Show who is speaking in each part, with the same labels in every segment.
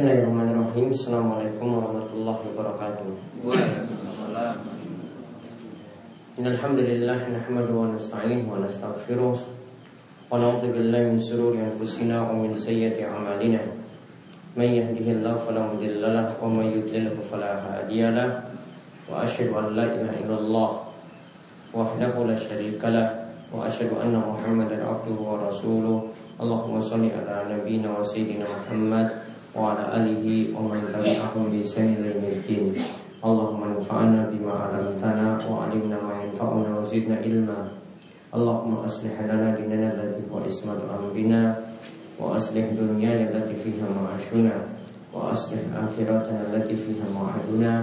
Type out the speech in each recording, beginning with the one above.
Speaker 1: Bismillahirrahmanirrahim Assalamualaikum warahmatullahi wabarakatuh. Innalhamdulillah Nahmadu wa nasta'in wa nasta'gfiruh Wa na'udhu billahi min sururi anfusina Wa min sayyati amalina Man yahdihillahu fala mudhillalah Wa man yudlilhu fala hadiyalah Wa ashadu an la ilaha illallah Wahdahu la syarika lah Wa ashadu anna muhammadan abduhu wa rasuluh Allahumma salli ala nabina wa sayyidina Muhammad وعلى آله ومن تبعهم بإحسان إلى يوم الدين اللهم انفعنا بما علمتنا وعلمنا ما ينفعنا وزدنا علما اللهم أصلح لنا ديننا التي هو عصمة أمرنا وأصلح دنيانا التي فيها معاشنا وأصلح آخرتنا التي فيها معادنا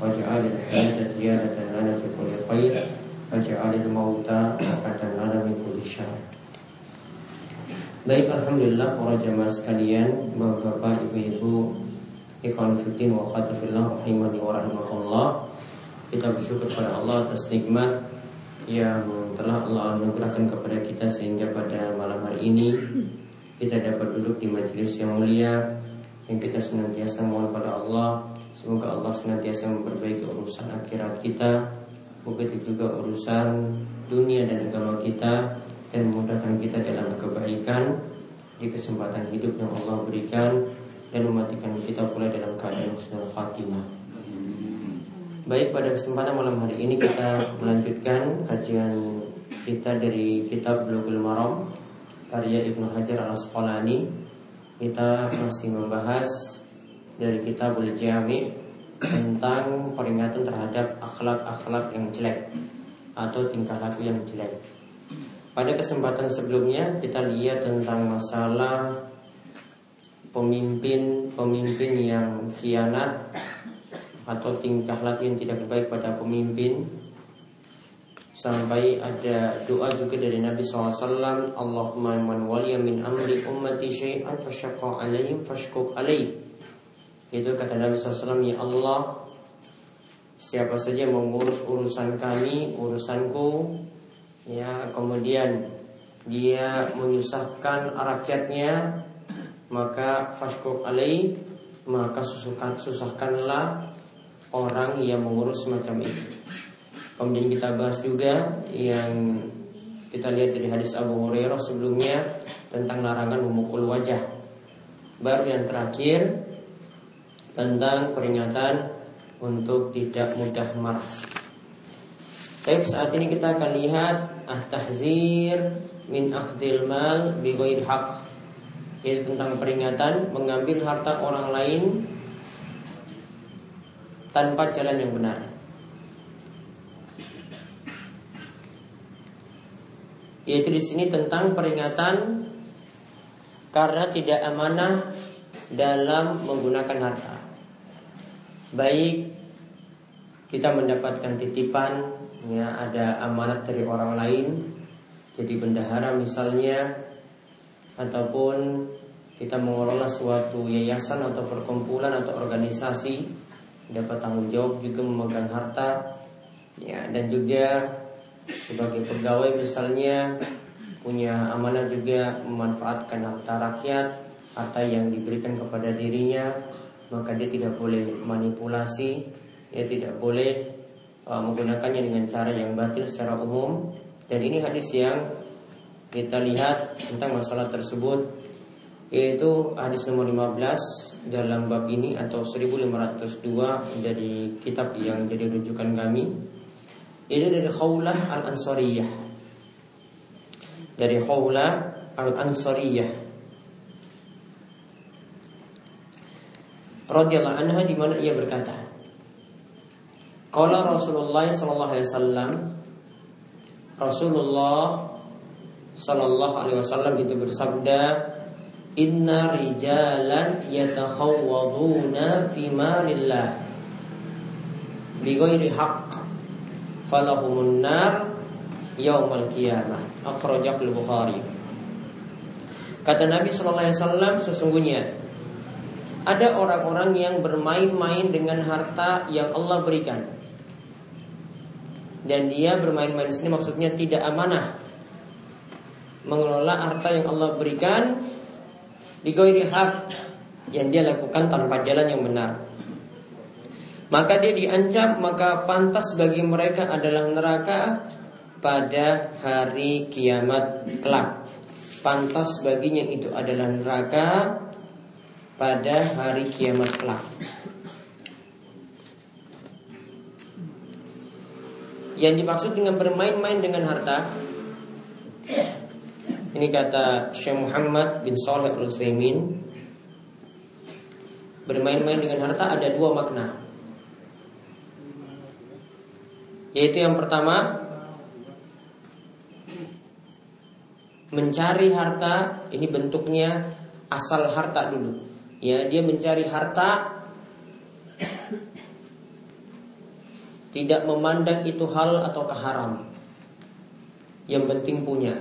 Speaker 1: واجعل الحياة زيادة لنا في كل خير واجعل الموت راحة لنا من كل شر Baik, Alhamdulillah para jamaah sekalian Bapak-bapak, ibu-ibu Ikhwan fitin wa khatifillah Rahimati wa rahimakallah Kita bersyukur kepada Allah atas nikmat Yang telah Allah anugerahkan kepada kita Sehingga pada malam hari ini Kita dapat duduk di majelis yang mulia Yang kita senantiasa mohon pada Allah. Semoga Allah senantiasa memperbaiki urusan akhirat kita Begitu juga urusan dunia dan agama kita dan memudahkan kita dalam kebaikan di kesempatan hidup yang Allah berikan dan mematikan kita pula dalam keadaan husnul khatimah. Baik pada kesempatan malam hari ini kita melanjutkan kajian kita dari kitab Bulughul Maram karya Ibnu Hajar Al Asqalani. Kita masih membahas dari kitabul Jami tentang peringatan terhadap akhlak-akhlak yang jelek atau tingkah laku yang jelek. Pada kesempatan sebelumnya kita lihat tentang masalah pemimpin-pemimpin yang khianat atau tingkah laku yang tidak baik pada pemimpin. Sampai ada doa juga dari Nabi SAW Allahumma man waliya min amri ummati syai'an fasyaqqa alaihim fashkuk alaih itu kata Nabi SAW ya Allah siapa saja mengurus urusan kami urusanku ya kemudian dia menyusahkan rakyatnya maka fashkuk alai maka susahkan susahkanlah orang yang mengurus semacam itu kemudian kita bahas juga yang kita lihat dari hadis Abu Hurairah sebelumnya tentang larangan memukul wajah. Baru yang terakhir tentang peringatan untuk tidak mudah marah. Tapi saat ini kita akan lihat at-tahzir min akhdil mal bi haq. Yaitu tentang peringatan mengambil harta orang lain tanpa jalan yang benar. Yaitu di sini tentang peringatan karena tidak amanah dalam menggunakan harta. Baik kita mendapatkan titipan ya ada amanat dari orang lain. Jadi bendahara misalnya ataupun kita mengelola suatu yayasan atau perkumpulan atau organisasi dapat tanggung jawab juga memegang harta. Ya dan juga sebagai pegawai misalnya punya amanah juga memanfaatkan harta rakyat harta yang diberikan kepada dirinya maka dia tidak boleh manipulasi ya tidak boleh uh, menggunakannya dengan cara yang batil secara umum. Dan ini hadis yang kita lihat tentang masalah tersebut yaitu hadis nomor 15 dalam bab ini atau 1502 dari kitab yang jadi rujukan kami. Itu dari Khawlah Al-Ansariyah. Dari Khawlah Al-Ansariyah. Radhiyallahu anha di mana ia berkata Kala Rasulullah sallallahu alaihi wasallam Rasulullah sallallahu alaihi wasallam itu bersabda Inna rijalan yatakhawwaduna fi malillah bighairi haqq falahumun nar yaumal qiyamah. Akhrajah al-Bukhari. Kata Nabi sallallahu alaihi wasallam sesungguhnya ada orang-orang yang bermain-main dengan harta yang Allah berikan dan dia bermain-main di sini maksudnya tidak amanah mengelola harta yang Allah berikan di hak yang dia lakukan tanpa jalan yang benar. Maka dia diancam, maka pantas bagi mereka adalah neraka pada hari kiamat kelak. Pantas baginya itu adalah neraka pada hari kiamat kelak. Yang dimaksud dengan bermain-main dengan harta. Ini kata Syekh Muhammad bin Saleh al Utsaimin Bermain-main dengan harta ada dua makna. Yaitu yang pertama Mencari harta Ini bentuknya asal harta dulu. Ya dia mencari harta Tidak memandang itu hal atau keharam Yang penting punya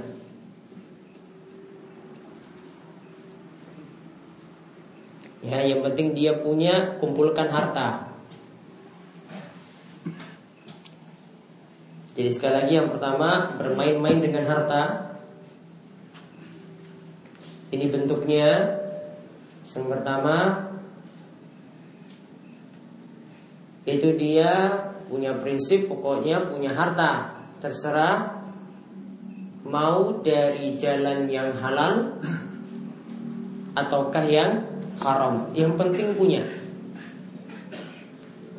Speaker 1: Ya, yang penting dia punya kumpulkan harta. Jadi sekali lagi yang pertama bermain-main dengan harta. Ini bentuknya yang pertama itu dia punya prinsip pokoknya punya harta. Terserah mau dari jalan yang halal ataukah yang haram. Yang penting punya.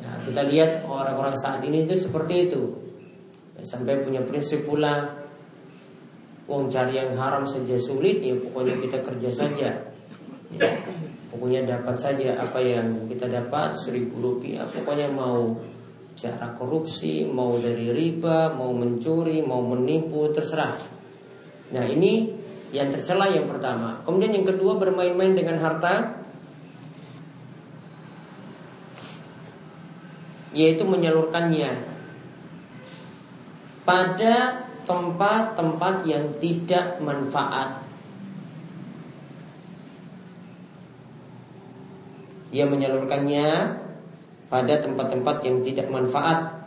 Speaker 1: Ya, kita lihat orang-orang saat ini itu seperti itu. Ya, sampai punya prinsip pula. Wong cari yang haram saja sulit ya pokoknya kita kerja saja. Ya, pokoknya dapat saja apa yang kita dapat seribu rupiah pokoknya mau cara korupsi, mau dari riba, mau mencuri, mau menipu, terserah. Nah ini yang tercela yang pertama. Kemudian yang kedua bermain-main dengan harta, yaitu menyalurkannya pada tempat-tempat yang tidak manfaat. Dia menyalurkannya pada tempat-tempat yang tidak manfaat.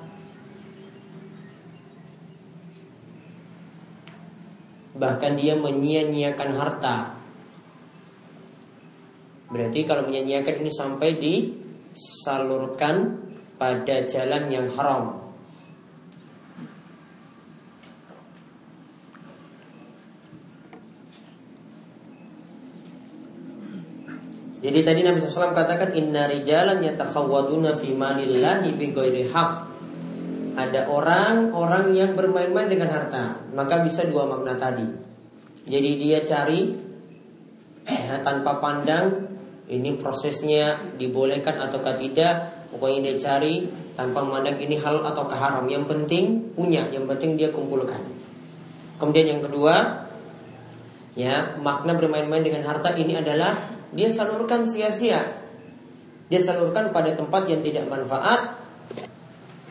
Speaker 1: Bahkan dia menyia-nyiakan harta. Berarti kalau menyia-nyiakan ini sampai disalurkan pada jalan yang haram. Jadi tadi Nabi SAW katakan Inna rijalan yatakhawwaduna fi malillahi bighairi haq Ada orang, orang yang bermain-main dengan harta Maka bisa dua makna tadi. Jadi dia cari ya, Tanpa pandang Ini prosesnya dibolehkan ataukah tidak Pokoknya dia cari Tanpa memandang ini hal atau haram. Yang penting punya, yang penting dia kumpulkan. Kemudian yang kedua Ya, makna bermain-main dengan harta ini adalah dia salurkan sia-sia. Dia salurkan pada tempat yang tidak manfaat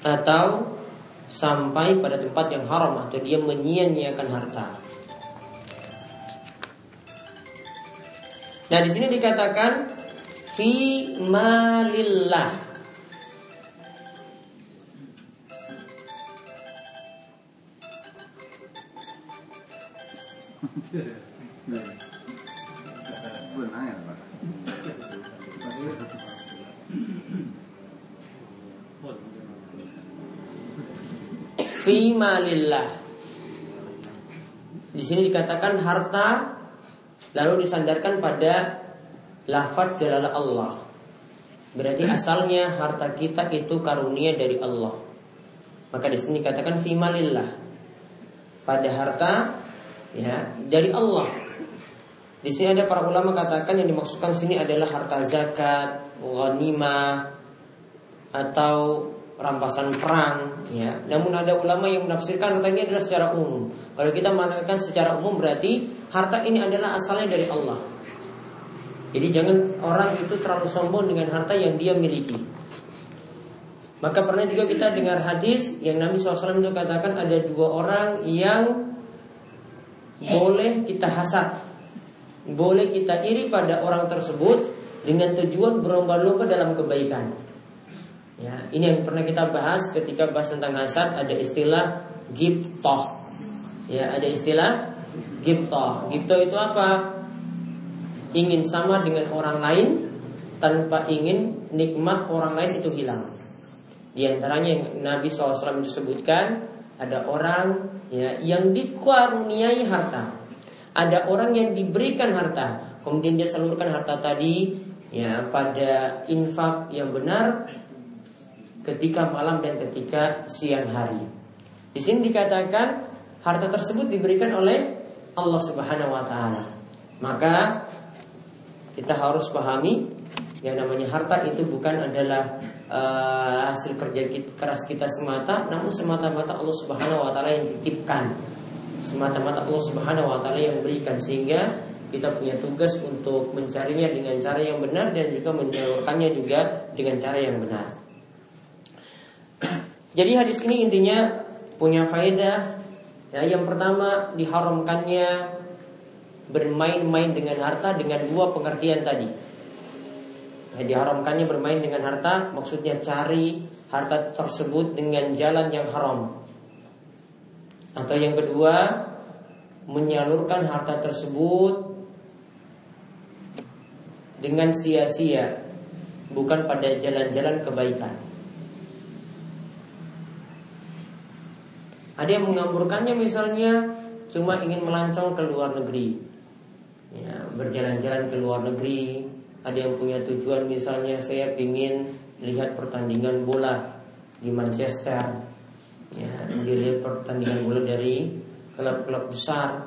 Speaker 1: atau sampai pada tempat yang haram atau dia menyia-nyiakan harta. Nah, di sini dikatakan fi malillah. fi malillah. Di sini dikatakan harta lalu disandarkan pada lafaz jalala Allah. Berarti asalnya harta kita itu karunia dari Allah. Maka di sini dikatakan fi malillah. Pada harta ya dari Allah. Di sini ada para ulama katakan yang dimaksudkan sini adalah harta zakat, ghanimah atau rampasan perang ya. Namun ada ulama yang menafsirkan harta ini adalah secara umum. Kalau kita mengatakan secara umum berarti harta ini adalah asalnya dari Allah. Jadi jangan orang itu terlalu sombong dengan harta yang dia miliki. Maka pernah juga kita dengar hadis yang Nabi SAW itu katakan ada dua orang yang boleh kita hasad, boleh kita iri pada orang tersebut dengan tujuan berlomba-lomba dalam kebaikan. Ya, ini yang pernah kita bahas ketika bahas tentang hasad ada istilah giptoh. Ya, ada istilah giptoh. Giptoh itu apa? Ingin sama dengan orang lain tanpa ingin nikmat orang lain itu hilang. Di antaranya yang Nabi SAW itu sebutkan ada orang ya yang dikaruniai harta. Ada orang yang diberikan harta, kemudian dia salurkan harta tadi ya pada infak yang benar ketika malam dan ketika siang hari. Di sini dikatakan harta tersebut diberikan oleh Allah Subhanahu wa taala. Maka kita harus pahami yang namanya harta itu bukan adalah uh, hasil kerja kita, keras kita semata, namun semata-mata Allah Subhanahu wa taala yang titipkan. Semata-mata Allah Subhanahu wa taala yang berikan sehingga kita punya tugas untuk mencarinya dengan cara yang benar dan juga menyalurkannya juga dengan cara yang benar. Jadi hadis ini intinya punya faedah ya, yang pertama diharamkannya bermain-main dengan harta dengan dua pengertian tadi. Ya, diharamkannya bermain dengan harta maksudnya cari harta tersebut dengan jalan yang haram. Atau yang kedua menyalurkan harta tersebut dengan sia-sia bukan pada jalan-jalan kebaikan. Ada yang mengamburkannya misalnya cuma ingin melancong ke luar negeri. Ya, berjalan-jalan ke luar negeri. Ada yang punya tujuan misalnya saya ingin lihat pertandingan bola di Manchester ya dilihat pertandingan bola dari klub-klub besar.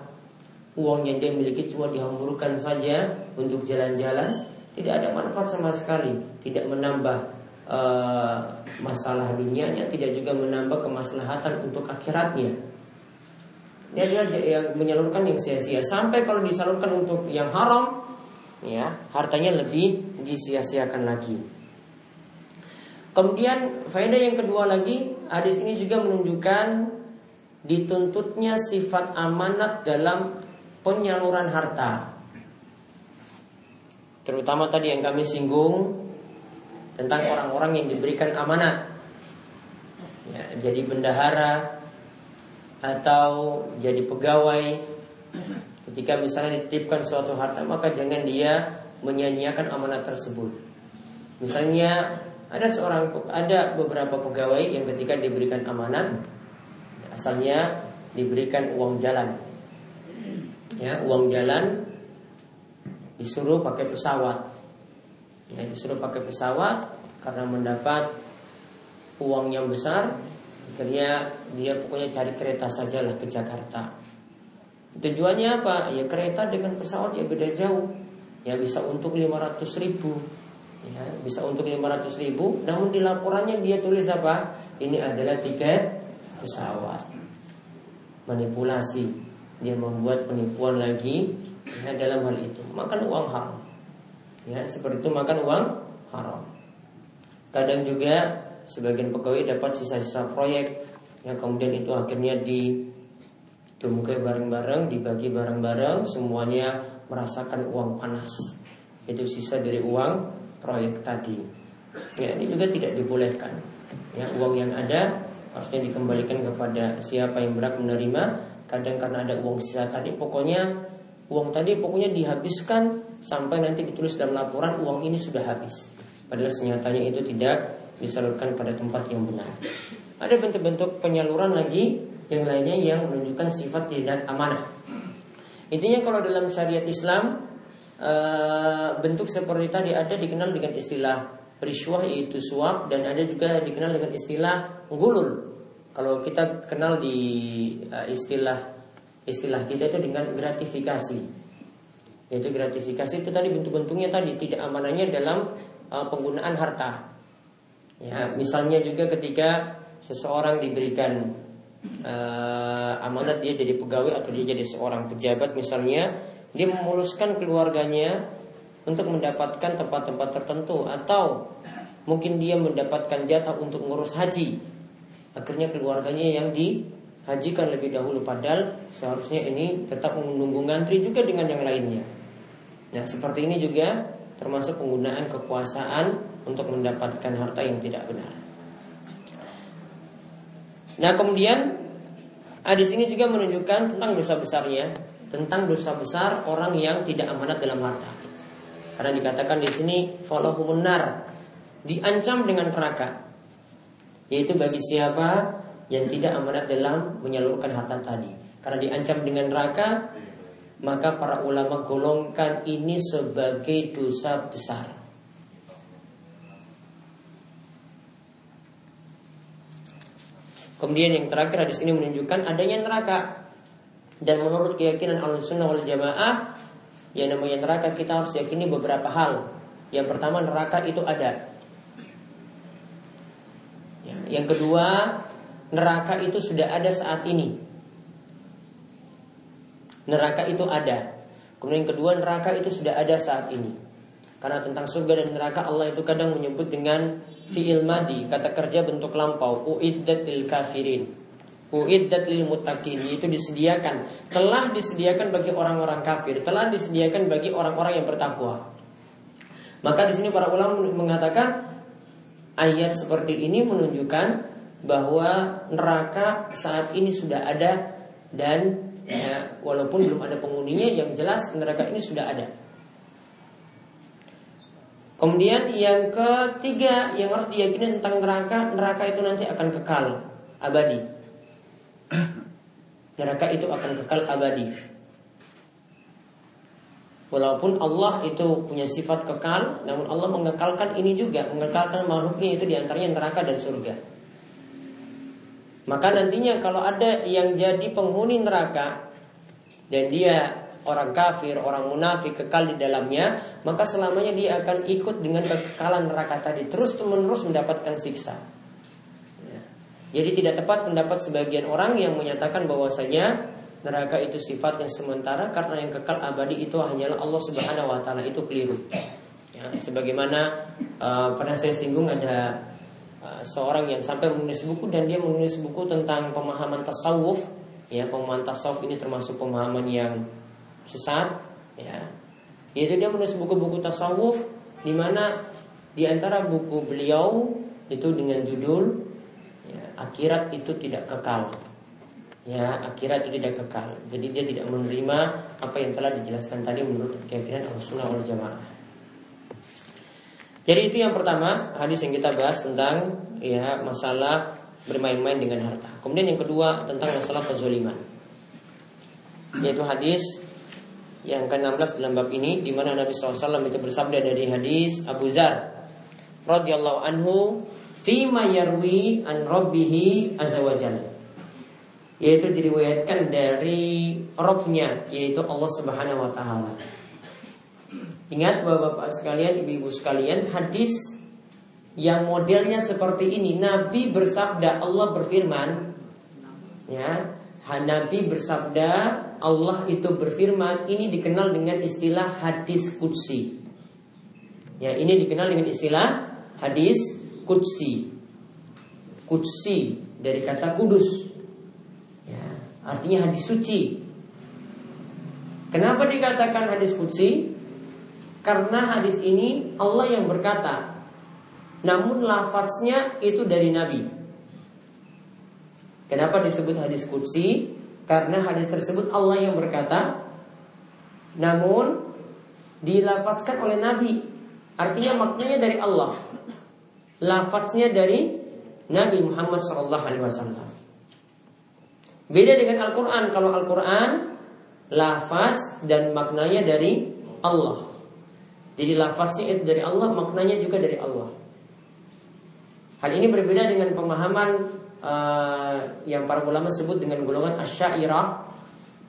Speaker 1: Uang yang dia miliki cuma dihamburkan saja untuk jalan-jalan. Tidak ada manfaat sama sekali. Tidak menambah uh, masalah dunianya tidak juga menambah kemaslahatan untuk akhiratnya. Dia dia yang menyalurkan yang sia-sia. Sampai kalau disalurkan untuk yang haram ya hartanya lebih disia-siakan lagi kemudian faedah yang kedua lagi hadis ini juga menunjukkan dituntutnya sifat amanat dalam penyaluran harta. Terutama tadi yang kami singgung tentang orang-orang yang diberikan amanat. Ya, jadi bendahara atau jadi pegawai. Ketika misalnya dititipkan suatu harta maka jangan dia menyanyiakan amanat tersebut. Misalnya ada seorang ada beberapa pegawai yang ketika diberikan amanat asalnya diberikan uang jalan ya uang jalan disuruh pakai pesawat ya disuruh pakai pesawat karena mendapat uang yang besar Akhirnya dia pokoknya cari kereta sajalah ke Jakarta. Tujuannya apa? Ya kereta dengan pesawat ya beda jauh. Ya bisa untuk 500 ribu. Ya, bisa untuk 500 ribu. Namun di laporannya dia tulis apa? Ini adalah tiket pesawat. Manipulasi. Dia membuat penipuan lagi ya, dalam hal itu. Makan uang haram. Ya, seperti itu makan uang haram. Kadang juga sebagian pegawai dapat sisa-sisa proyek yang kemudian itu akhirnya di tumbukai bareng-bareng, dibagi bareng-bareng, semuanya merasakan uang panas. Itu sisa dari uang proyek tadi. Ya, ini juga tidak dibolehkan. Ya, uang yang ada harusnya dikembalikan kepada siapa yang berhak menerima. Kadang karena ada uang sisa tadi, pokoknya uang tadi pokoknya dihabiskan sampai nanti ditulis dalam laporan uang ini sudah habis. Padahal senyatanya itu tidak disalurkan pada tempat yang benar. Ada bentuk-bentuk penyaluran lagi yang lainnya yang menunjukkan sifat tidak amanah. Intinya kalau dalam syariat Islam bentuk seperti tadi ada dikenal dengan istilah riswah yaitu suap dan ada juga dikenal dengan istilah gulul. Kalau kita kenal di eh, istilah istilah kita itu dengan gratifikasi. Yaitu gratifikasi itu tadi bentuk-bentuknya tadi tidak amanahnya dalam eh, penggunaan harta. Ya, misalnya juga ketika seseorang diberikan uh, amanat dia jadi pegawai atau dia jadi seorang pejabat misalnya, dia memuluskan keluarganya untuk mendapatkan tempat-tempat tertentu atau mungkin dia mendapatkan jatah untuk ngurus haji. Akhirnya keluarganya yang dihajikan lebih dahulu padahal seharusnya ini tetap menunggu ngantri juga dengan yang lainnya. Nah, seperti ini juga termasuk penggunaan kekuasaan untuk mendapatkan harta yang tidak benar. Nah kemudian hadis ini juga menunjukkan tentang dosa besarnya, tentang dosa besar orang yang tidak amanat dalam harta. Karena dikatakan di sini falahumun nar, diancam dengan neraka. Yaitu bagi siapa yang tidak amanat dalam menyalurkan harta tadi. Karena diancam dengan neraka, maka para ulama golongkan ini sebagai dosa besar. Kemudian yang terakhir hadis ini menunjukkan adanya neraka. Dan menurut keyakinan al-sunnah wal jamaah Yang namanya neraka kita harus yakini beberapa hal. Yang pertama neraka itu ada. Ya, Yang kedua Neraka itu sudah ada saat ini. Neraka itu ada. Kemudian yang kedua neraka itu sudah ada saat ini. Karena tentang surga dan neraka Allah itu kadang menyebut dengan Fi'il madi Kata kerja bentuk lampau Uiddat lil kafirin Uiddat lil muttaqin itu disediakan, telah disediakan bagi orang-orang kafir, telah disediakan bagi orang-orang yang bertakwa. Maka di sini para ulama mengatakan ayat seperti ini menunjukkan bahwa neraka saat ini sudah ada dan ya, walaupun belum ada penghuninya yang jelas neraka ini sudah ada. Kemudian yang ketiga yang harus diyakini tentang neraka, neraka itu nanti akan kekal abadi. Neraka itu akan kekal abadi. Walaupun Allah itu punya sifat kekal, namun Allah mengekalkan ini juga, mengekalkan makhluknya itu di antaranya neraka dan surga. Maka nantinya kalau ada yang jadi penghuni neraka dan dia orang kafir, orang munafik kekal di dalamnya, maka selamanya dia akan ikut dengan kekekalan neraka tadi terus menerus mendapatkan siksa. Jadi tidak tepat pendapat sebagian orang yang menyatakan bahwasanya neraka itu sifat yang sementara karena yang kekal abadi itu hanyalah Allah Subhanahu wa taala itu keliru. Ya, sebagaimana uh, pernah saya singgung ada uh, seorang yang sampai menulis buku dan dia menulis buku tentang pemahaman tasawuf. Ya, pemahaman tasawuf ini termasuk pemahaman yang sesat, ya. Yaitu dia menulis buku-buku tasawuf di mana di antara buku beliau itu dengan judul akhirat itu tidak kekal. Ya, akhirat itu tidak kekal. Jadi dia tidak menerima apa yang telah dijelaskan tadi menurut keyakinan Al-Sunnah wal Jamaah. Jadi itu yang pertama, hadis yang kita bahas tentang ya masalah bermain-main dengan harta. Kemudian yang kedua tentang masalah kezaliman. Yaitu hadis yang ke-16 dalam bab ini di mana Nabi SAW itu bersabda dari hadis Abu Zar radhiyallahu anhu Fima yarwi an rabbihi azza Yaitu diriwayatkan dari Robnya Yaitu Allah subhanahu wa ta'ala. Ingat bapak-bapak sekalian, ibu-ibu sekalian Hadis yang modelnya seperti ini. Nabi bersabda, Allah berfirman Ya, Nabi bersabda Allah itu berfirman Ini dikenal dengan istilah hadis kudsi Ya, ini dikenal dengan istilah hadis kudsi kudsi dari kata kudus. Ya, artinya hadis suci. Kenapa dikatakan hadis kudsi karena hadis ini Allah yang berkata namun lafaznya itu dari Nabi. Kenapa disebut hadis kudsi karena hadis tersebut Allah yang berkata namun dilafazkan oleh Nabi. Artinya maknanya dari Allah lafadznya dari Nabi Muhammad Shallallahu Alaihi Wasallam. Beda dengan Al-Quran. Kalau Al-Quran lafadz dan maknanya dari Allah. Jadi lafadznya itu dari Allah, maknanya juga dari Allah. Hal ini berbeda dengan pemahaman uh, yang para ulama sebut dengan golongan asyairah.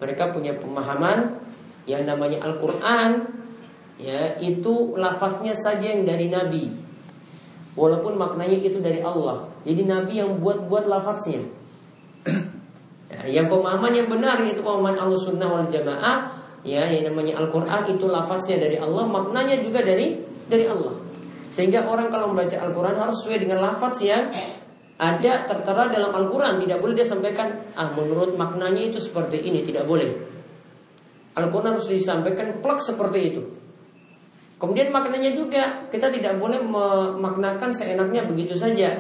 Speaker 1: Mereka punya pemahaman yang namanya Al-Quran, ya itu lafadznya saja yang dari Nabi. Walaupun maknanya itu dari Allah. Jadi Nabi yang buat-buat lafaznya. Ya, Yang pemahaman yang benar Yaitu pemahaman al-sunnah wal jamaah Ya, yang namanya Al-Quran itu lafaznya dari Allah Maknanya juga dari dari Allah. Sehingga orang kalau membaca Al-Quran Harus sesuai dengan lafaz yang ada tertera dalam Al-Quran. Tidak boleh dia sampaikan Ah menurut maknanya itu seperti ini Tidak boleh. Al-Quran harus disampaikan plak seperti itu Kemudian maknanya juga kita tidak boleh memaknakan seenaknya begitu saja.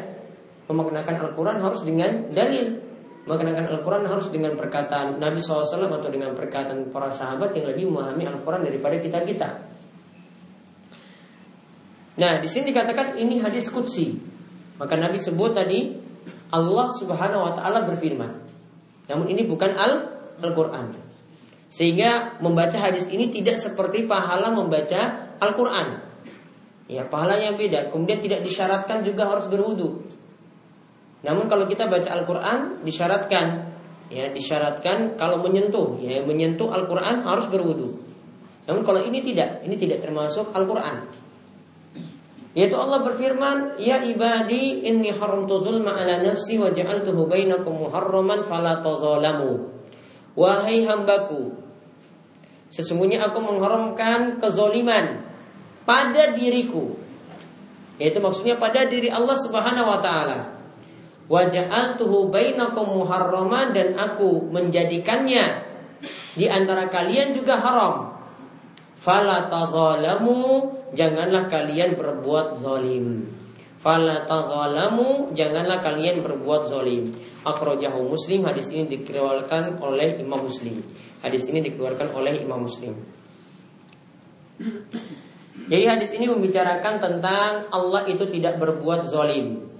Speaker 1: Memaknakan Al-Quran harus dengan dalil. Memaknakan Al-Quran harus dengan perkataan Nabi SAW atau dengan perkataan para sahabat yang lebih memahami Al-Quran daripada kita-kita. Nah, di sini dikatakan ini hadis kutsi. Maka Nabi sebut tadi Allah Subhanahu wa taala berfirman. Namun ini bukan Al Al-Qur'an. Sehingga membaca hadis ini tidak seperti pahala membaca Al-Qur'an. Ya, pahalanya beda. Kemudian tidak disyaratkan juga harus berwudu. Namun kalau kita baca Al-Qur'an disyaratkan ya disyaratkan kalau menyentuh ya menyentuh Al-Qur'an harus berwudu. Namun kalau ini tidak, ini tidak termasuk Al-Qur'an. Yaitu Allah berfirman, "Ya ibadi, inni haramtu zulma ala nafsi wa ja'altuhu bainakum muharraman fala tazalamu." Wahai hambaku, sesungguhnya aku mengharamkan kezoliman pada diriku. Yaitu maksudnya pada diri Allah Subhanahu wa taala. Wa ja'altuhu bainakum muharraman dan aku menjadikannya di antara kalian juga haram. Fala tazalamu, janganlah kalian berbuat zalim. Fala tazalamu, janganlah kalian berbuat zalim. Akhrajahu Muslim, hadis ini dikeluarkan oleh Imam Muslim. Hadis ini dikeluarkan oleh Imam Muslim. Jadi hadis ini membicarakan tentang Allah itu tidak berbuat zalim.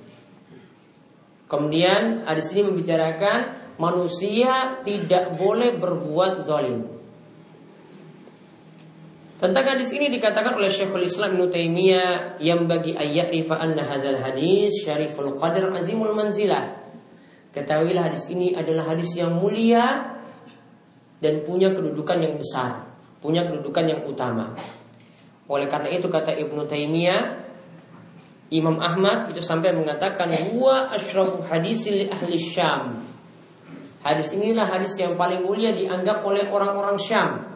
Speaker 1: Kemudian hadis ini membicarakan manusia tidak boleh berbuat zalim. Tentang hadis ini dikatakan oleh Syekhul Islam Ibnu Taimiyah yang bagi ayat rifa anna hadzal hadis syariful qadr azimul manzilah. Ketahuilah hadis ini adalah hadis yang mulia dan punya kedudukan yang besar, punya kedudukan yang utama. Oleh karena itu kata Ibnu Taimiyah Imam Ahmad itu sampai mengatakan wa asyrafu hadis li ahli Syam. Hadis inilah hadis yang paling mulia dianggap oleh orang-orang Syam.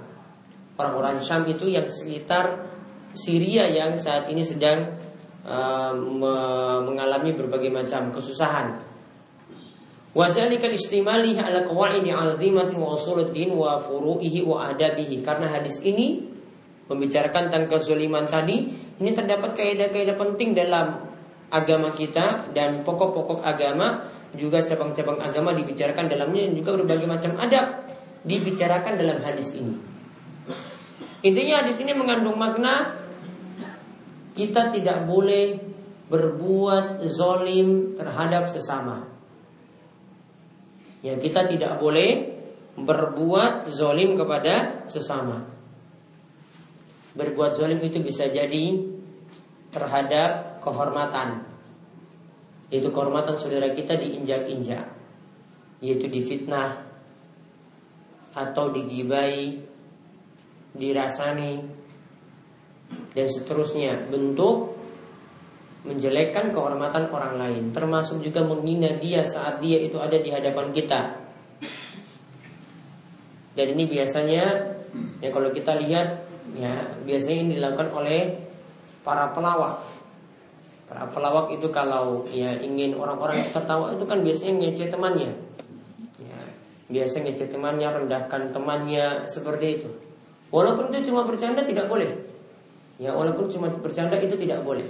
Speaker 1: Orang-orang Syam itu yang sekitar Syria yang saat ini sedang uh, mengalami berbagai macam kesusahan. Wazalikal istimali ala qawaidi azimati wa usuluddin wa furu'ihi wa adabihi. Karena hadis ini membicarakan tentang kezaliman tadi ini terdapat kaidah-kaidah penting dalam agama kita dan pokok-pokok agama juga cabang-cabang agama dibicarakan dalamnya dan juga berbagai macam adab dibicarakan dalam hadis ini. Intinya hadis ini mengandung makna kita tidak boleh berbuat zolim terhadap sesama. Ya kita tidak boleh berbuat zolim kepada sesama. Berbuat zalim itu bisa jadi terhadap kehormatan. Yaitu kehormatan saudara kita diinjak-injak. Yaitu difitnah atau digibai, dirasani dan seterusnya bentuk menjelekkan kehormatan orang lain termasuk juga menghina dia saat dia itu ada di hadapan kita dan ini biasanya ya kalau kita lihat ya biasanya ini dilakukan oleh para pelawak. Para pelawak itu kalau ya ingin orang-orang tertawa itu kan biasanya ngece temannya. Ya, biasa ngece temannya, rendahkan temannya seperti itu. Walaupun itu cuma bercanda tidak boleh. Ya, walaupun cuma bercanda itu tidak boleh.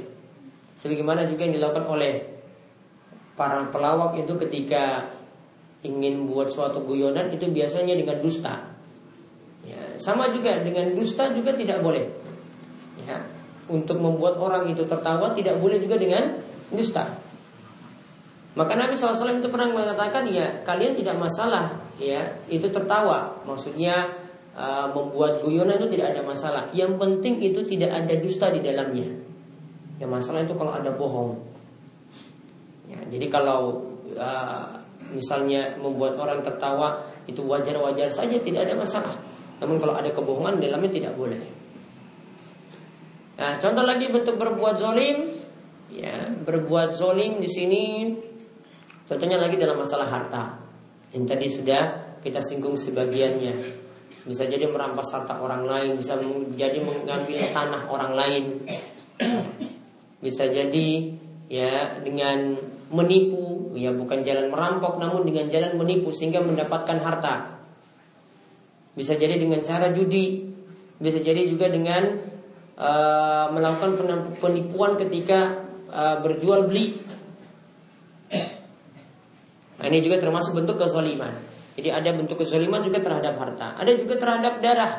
Speaker 1: Sebagaimana juga yang dilakukan oleh para pelawak itu ketika ingin buat suatu guyonan itu biasanya dengan dusta. Ya, sama juga dengan dusta juga tidak boleh. Ya, untuk membuat orang itu tertawa tidak boleh juga dengan dusta. Maka Nabi SAW itu pernah mengatakan ya kalian tidak masalah ya itu tertawa. Maksudnya uh, membuat guyonan itu tidak ada masalah. Yang penting itu tidak ada dusta di dalamnya. Yang masalah itu kalau ada bohong. Ya, jadi kalau uh, misalnya membuat orang tertawa itu wajar-wajar saja tidak ada masalah. Namun kalau ada kebohongan dalamnya tidak boleh. Nah, contoh lagi bentuk berbuat zolim, ya berbuat zolim di sini. Contohnya lagi dalam masalah harta. Yang tadi sudah kita singgung sebagiannya. Bisa jadi merampas harta orang lain, bisa jadi mengambil tanah orang lain. Bisa jadi ya dengan menipu, ya bukan jalan merampok namun dengan jalan menipu sehingga mendapatkan harta. Bisa jadi dengan cara judi, bisa jadi juga dengan uh, melakukan penipuan ketika uh, berjual beli. Nah, ini juga termasuk bentuk kezaliman. Jadi ada bentuk kezaliman juga terhadap harta, ada juga terhadap darah.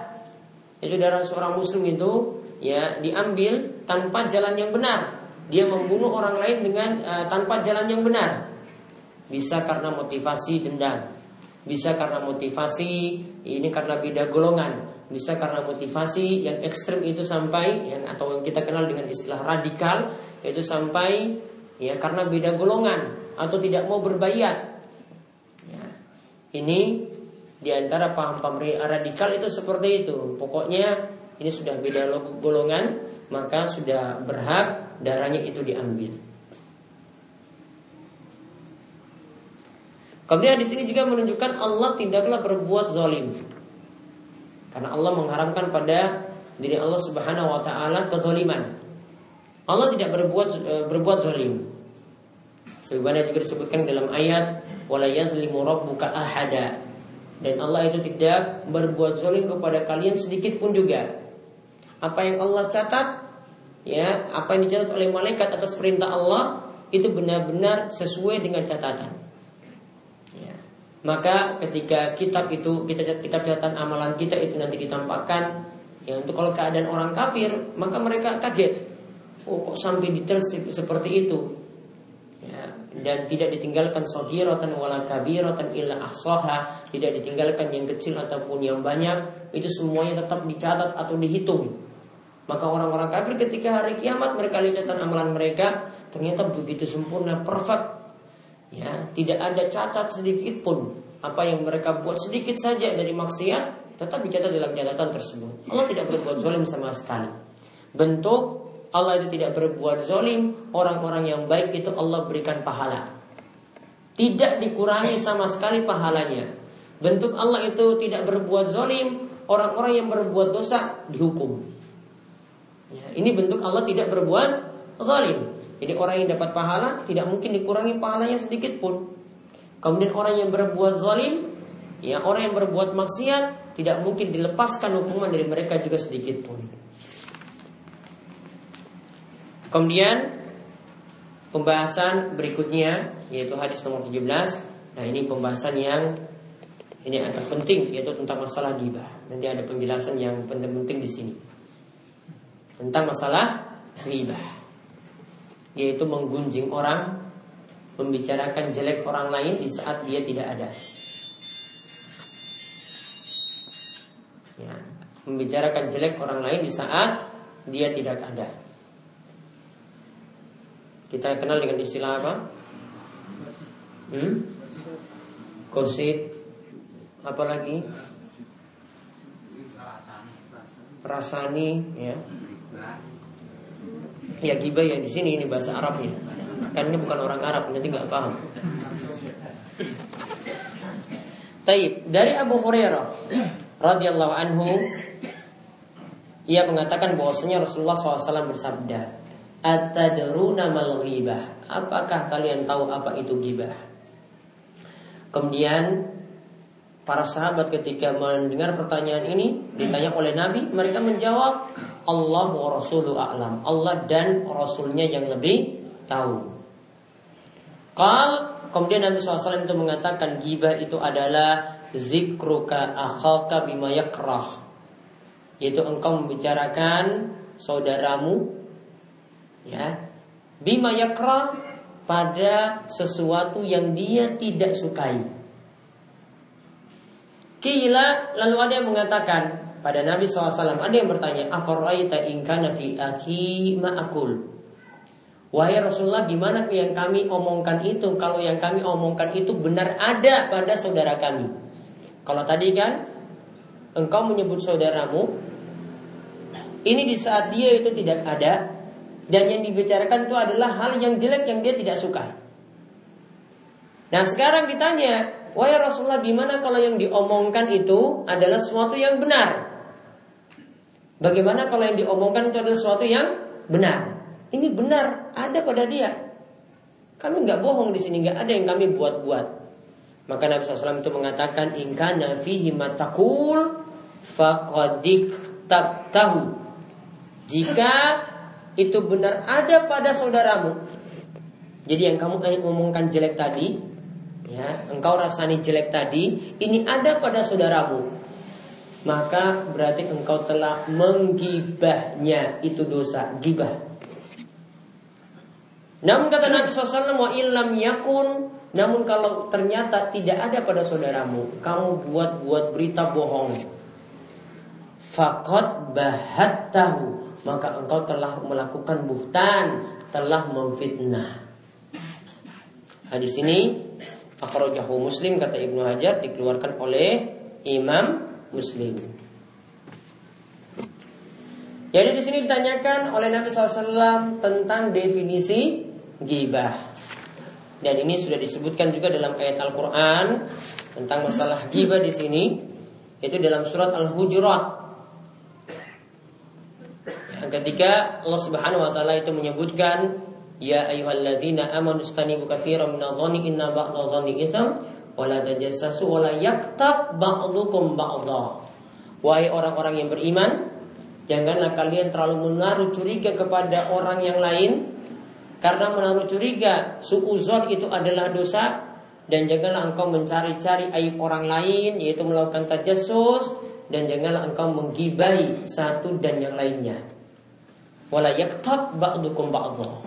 Speaker 1: Itu darah seorang muslim itu ya diambil tanpa jalan yang benar. Dia membunuh orang lain dengan uh, tanpa jalan yang benar. Bisa karena motivasi dendam. Bisa karena motivasi ini karena beda golongan. Bisa karena motivasi yang ekstrim itu sampai yang atau yang kita kenal dengan istilah radikal yaitu sampai ya karena beda golongan atau tidak mau berbayat. Ya. Ini di antara paham-paham radikal itu seperti itu. Pokoknya ini sudah beda golongan, maka sudah berhak darahnya itu diambil. Kemudian di sini juga menunjukkan Allah tidaklah berbuat zalim. Karena Allah mengharamkan pada diri Allah Subhanahu wa taala kezaliman. Allah tidak berbuat e, berbuat zalim. Sebagaimana juga disebutkan dalam ayat wala yazlimu rabbuka ahada. Dan Allah itu tidak berbuat zalim kepada kalian sedikit pun juga. Apa yang Allah catat ya, apa yang dicatat oleh malaikat atas perintah Allah itu benar-benar sesuai dengan catatan. Maka ketika kitab itu kita kitab catatan amalan kita itu nanti ditampakkan ya untuk kalau keadaan orang kafir maka mereka kaget. Oh kok sampai detail seperti itu. Ya, dan tidak ditinggalkan sohiratan wala kabiratan illa ahsaha tidak ditinggalkan yang kecil ataupun yang banyak itu semuanya tetap dicatat atau dihitung maka orang-orang kafir ketika hari kiamat mereka lihat amalan mereka ternyata begitu sempurna perfect Ya, tidak ada cacat sedikit pun apa yang mereka buat sedikit saja dari maksiat tetap dicatat dalam catatan tersebut. Allah tidak berbuat zalim sama sekali. Bentuk Allah itu tidak berbuat zalim, orang-orang yang baik itu Allah berikan pahala. Tidak dikurangi sama sekali pahalanya. Bentuk Allah itu tidak berbuat zalim, orang-orang yang berbuat dosa dihukum. Ya, ini bentuk Allah tidak berbuat zalim. Jadi orang yang dapat pahala tidak mungkin dikurangi pahalanya sedikit pun. Kemudian orang yang berbuat zalim, ya orang yang berbuat maksiat tidak mungkin dilepaskan hukuman dari mereka juga sedikit pun. Kemudian pembahasan berikutnya yaitu hadis nomor 17. Nah, ini pembahasan yang ini agak penting yaitu tentang masalah ghibah. Nanti ada penjelasan yang penting-penting di sini. Tentang masalah ghibah yaitu menggunjing orang, membicarakan jelek orang lain di saat dia tidak ada. Ya, membicarakan jelek orang lain di saat dia tidak ada. Kita kenal dengan istilah apa? Hmm? Gosip. Apalagi? Rasani, ya. Ya gibah ya di sini ini bahasa Arabnya. Kan ini bukan orang Arab, nanti nggak paham. Taib dari Abu Hurairah radhiyallahu anhu ia mengatakan bahwasanya Rasulullah SAW bersabda, "Atadruna mal ghibah?" Apakah kalian tahu apa itu ghibah? Kemudian para sahabat ketika mendengar pertanyaan ini ditanya oleh Nabi, mereka menjawab, Allah wa Rasulu a'lam. Allah dan Rasulnya yang lebih tahu. Kal kemudian Nabi SAW itu mengatakan gibah itu adalah zikruka akhaka bima yakrah. Yaitu engkau membicarakan saudaramu ya bima yakrah pada sesuatu yang dia tidak sukai. Kila lalu ada yang mengatakan pada Nabi SAW ada yang bertanya, Afara'ita inkana fi aki ma'akul. Wahai Rasulullah, gimana yang kami omongkan itu? Kalau yang kami omongkan itu benar ada pada saudara kami. Kalau tadi kan, engkau menyebut saudaramu, ini di saat dia itu tidak ada, dan yang dibicarakan itu adalah hal yang jelek yang dia tidak suka. Nah sekarang ditanya, wahai Rasulullah gimana kalau yang diomongkan itu adalah sesuatu yang benar? Bagaimana kalau yang diomongkan itu adalah sesuatu yang benar? Ini benar, ada pada dia. Kami nggak bohong di sini, nggak ada yang kami buat-buat. Maka Nabi SAW itu mengatakan, Inkana fihi matakul fakodik tahu. Jika itu benar ada pada saudaramu, jadi yang kamu omongkan jelek tadi, ya, engkau rasani jelek tadi, ini ada pada saudaramu. maka berarti engkau telah menggibahnya itu dosa gibah. Namun kata Nabi SAW wa illam yakun namun kalau ternyata tidak ada pada saudaramu kamu buat-buat berita bohong fakot bahat tahu maka engkau telah melakukan buhtan telah memfitnah. Hadis ini akhrajahu Muslim kata Ibnu Hajar dikeluarkan oleh Imam Muslim. Jadi di sini ditanyakan oleh Nabi SAW tentang definisi gibah. Dan ini sudah disebutkan juga dalam ayat Al-Quran tentang masalah gibah di sini. Itu dalam surat Al-Hujurat. Ketika Allah Subhanahu wa taala itu menyebutkan Ya ayyuhalladzina amanu istanibu katsiran minadh-dhanni inna ba'dadh-dhanni itsam wala tajassasu wala yaktab ba'dukum. Wahai orang-orang yang beriman, janganlah kalian terlalu menaruh curiga kepada orang yang lain karena menaruh curiga suuzon itu adalah dosa dan janganlah engkau mencari-cari aib orang lain yaitu melakukan tajassus dan janganlah engkau menggibahi satu dan yang lainnya. Wala yaktab ba'dukum ba'dha.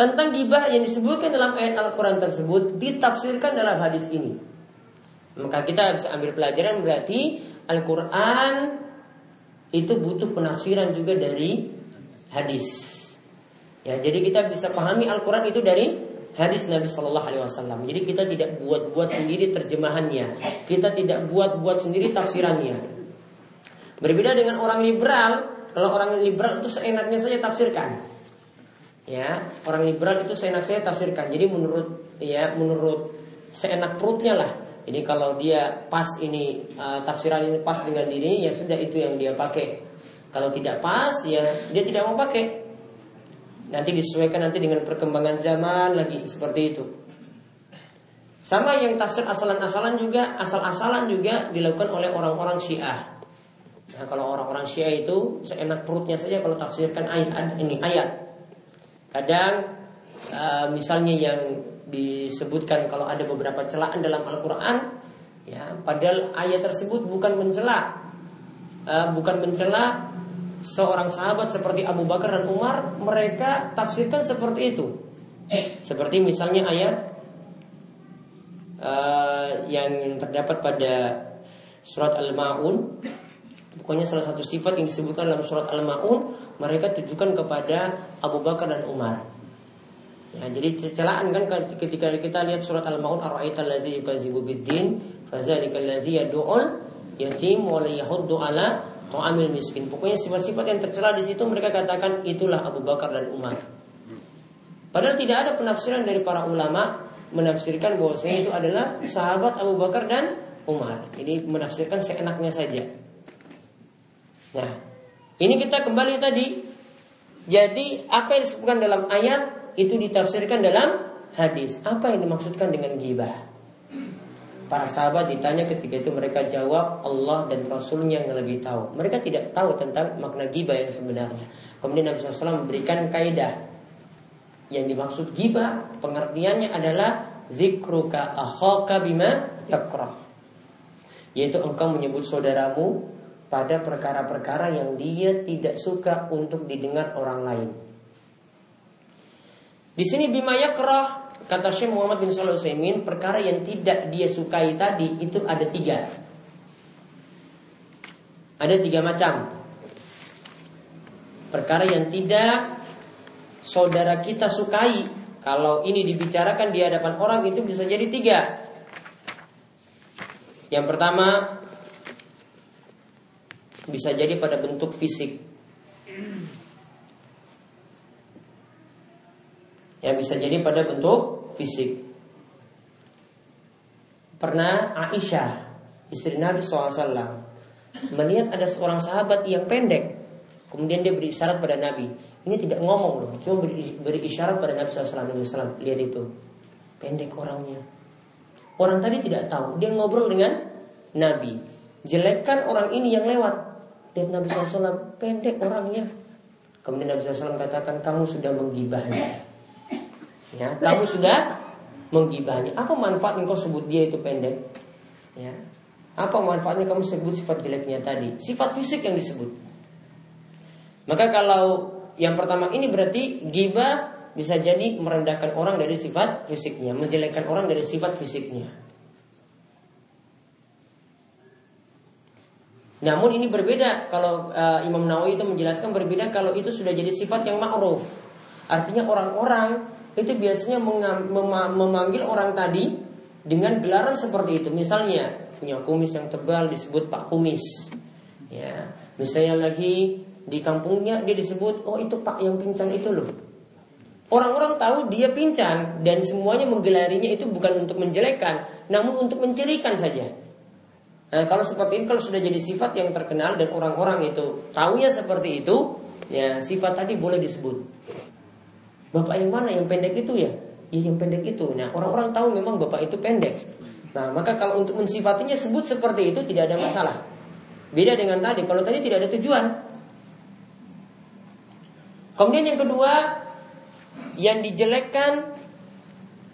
Speaker 1: Tentang gibah yang disebutkan dalam ayat Al-Quran tersebut ditafsirkan dalam hadis ini. Maka kita bisa ambil pelajaran berarti Al-Quran itu butuh penafsiran juga dari hadis. Ya, jadi kita bisa pahami Al-Quran itu dari hadis Nabi Shallallahu Alaihi Wasallam. Jadi kita tidak buat-buat sendiri terjemahannya, kita tidak buat-buat sendiri tafsirannya. Berbeda dengan orang liberal, kalau orang liberal itu seenaknya saja tafsirkan ya orang liberal itu seenak saya tafsirkan. Jadi menurut ya menurut seenak perutnya lah. Jadi kalau dia pas ini uh, tafsiran ini pas dengan diri ya sudah itu yang dia pakai. Kalau tidak pas ya dia tidak mau pakai. Nanti disesuaikan nanti dengan perkembangan zaman lagi seperti itu. Sama yang tafsir asalan-asalan juga asal-asalan juga dilakukan oleh orang-orang Syiah. Nah, kalau orang-orang Syiah itu seenak perutnya saja kalau tafsirkan ayat ini ayat Kadang uh, misalnya yang disebutkan kalau ada beberapa celaan dalam Al-Quran, ya, padahal ayat tersebut bukan mencela, uh, bukan mencela seorang sahabat seperti Abu Bakar dan Umar, mereka tafsirkan seperti itu. Seperti misalnya ayat uh, yang terdapat pada surat Al-Maun, pokoknya salah satu sifat yang disebutkan dalam surat Al-Maun mereka tujukan kepada Abu Bakar dan Umar. Ya, jadi celaan kan ketika kita lihat surat Al-Maun ara'aital ladzi yukadzibu biddin fadzalikal ladzi yad'ul yatim wa la yahuddu ala ta'amil miskin. Pokoknya sifat-sifat yang tercela di situ mereka katakan itulah Abu Bakar dan Umar. Padahal tidak ada penafsiran dari para ulama menafsirkan bahwasanya itu adalah sahabat Abu Bakar dan Umar. Ini menafsirkan seenaknya saja. Nah, ini kita kembali tadi. Jadi apa yang disebutkan dalam ayat itu ditafsirkan dalam hadis. Apa yang dimaksudkan dengan gibah? Para sahabat ditanya ketika itu mereka jawab Allah dan Rasulnya yang lebih tahu. Mereka tidak tahu tentang makna gibah yang sebenarnya. Kemudian Nabi SAW memberikan kaidah yang dimaksud gibah pengertiannya adalah zikruka akhaka bima yakrah. Yaitu engkau menyebut saudaramu pada perkara-perkara yang dia tidak suka untuk didengar orang lain. Di sini bima yakrah kata Syekh Muhammad bin Shalih Utsaimin perkara yang tidak dia sukai tadi itu ada tiga. Ada tiga macam. Perkara yang tidak saudara kita sukai kalau ini dibicarakan di hadapan orang itu bisa jadi tiga. Yang pertama bisa jadi pada bentuk fisik. Ya bisa jadi pada bentuk fisik. Pernah Aisyah, istri Nabi SAW, melihat ada seorang sahabat yang pendek. Kemudian dia beri isyarat pada Nabi. Ini tidak ngomong loh, cuma beri, beri isyarat pada Nabi SAW. Lihat itu, pendek orangnya. Orang tadi tidak tahu, dia ngobrol dengan Nabi. Jelekkan orang ini yang lewat. Lihat Nabi SAW pendek orangnya. Kemudian Nabi SAW katakan kamu sudah menggibahnya. Ya, kamu sudah menggibahnya. Apa manfaat engkau sebut dia itu pendek? Ya. Apa manfaatnya kamu sebut sifat jeleknya tadi? Sifat fisik yang disebut. Maka kalau yang pertama ini berarti gibah bisa jadi merendahkan orang dari sifat fisiknya, menjelekkan orang dari sifat fisiknya. Namun ini berbeda kalau uh, Imam Nawawi itu menjelaskan berbeda kalau itu sudah jadi sifat yang ma'ruf. Artinya orang-orang itu biasanya memanggil orang tadi dengan gelaran seperti itu. Misalnya punya kumis yang tebal disebut Pak Kumis. Ya, misalnya lagi di kampungnya dia disebut oh itu Pak yang pincang itu loh. Orang-orang tahu dia pincang dan semuanya menggelarinya itu bukan untuk menjelekkan, namun untuk mencirikan saja. Nah, kalau seperti ini kalau sudah jadi sifat yang terkenal dan orang-orang itu tahunya seperti itu, ya sifat tadi boleh disebut. Bapak yang mana yang pendek itu ya? Ya yang pendek itu. Nah, orang-orang tahu memang bapak itu pendek. Nah, maka kalau untuk mensifatinya sebut seperti itu tidak ada masalah. Beda dengan tadi, kalau tadi tidak ada tujuan. Kemudian yang kedua, yang dijelekkan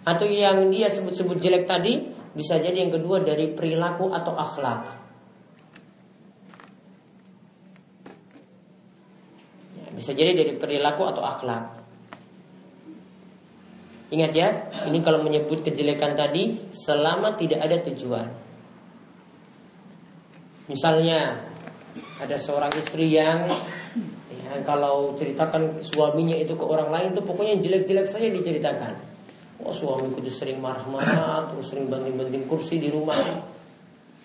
Speaker 1: atau yang dia sebut-sebut jelek tadi bisa jadi yang kedua dari perilaku atau akhlak. Ya, bisa jadi dari perilaku atau akhlak. Ingat ya, ini kalau menyebut kejelekan tadi selama tidak ada tujuan. Misalnya ada seorang istri yang ya, kalau ceritakan suaminya itu ke orang lain tuh pokoknya jelek-jelek saja diceritakan. Oh suamiku itu sering marah-marah Terus sering banting-banting kursi di rumah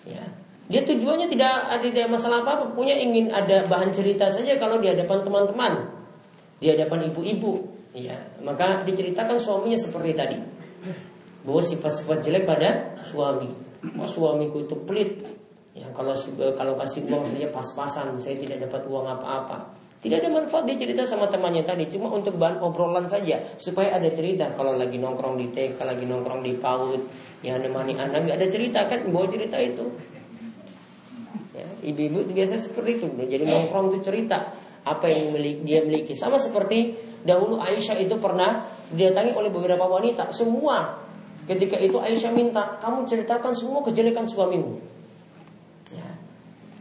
Speaker 1: Ya dia tujuannya tidak ada masalah apa-apa, punya ingin ada bahan cerita saja kalau di hadapan teman-teman, di hadapan ibu-ibu, ya. Maka diceritakan suaminya seperti tadi, bahwa sifat-sifat jelek pada suami. Oh, suamiku itu pelit, ya. Kalau kalau kasih uang saja pas-pasan, saya tidak dapat uang apa-apa. Tidak ada manfaat dia cerita sama temannya tadi, cuma untuk bahan obrolan saja supaya ada cerita. Kalau lagi nongkrong di TK, lagi nongkrong di PAUD, ya nemani anak nggak ada cerita kan, bawa cerita itu. Ya, ibu-ibu biasa seperti itu, jadi nongkrong itu cerita apa yang dia miliki. Sama seperti dahulu Aisyah itu pernah didatangi oleh beberapa wanita, semua ketika itu Aisyah minta kamu ceritakan semua kejelekan suamimu. Ya.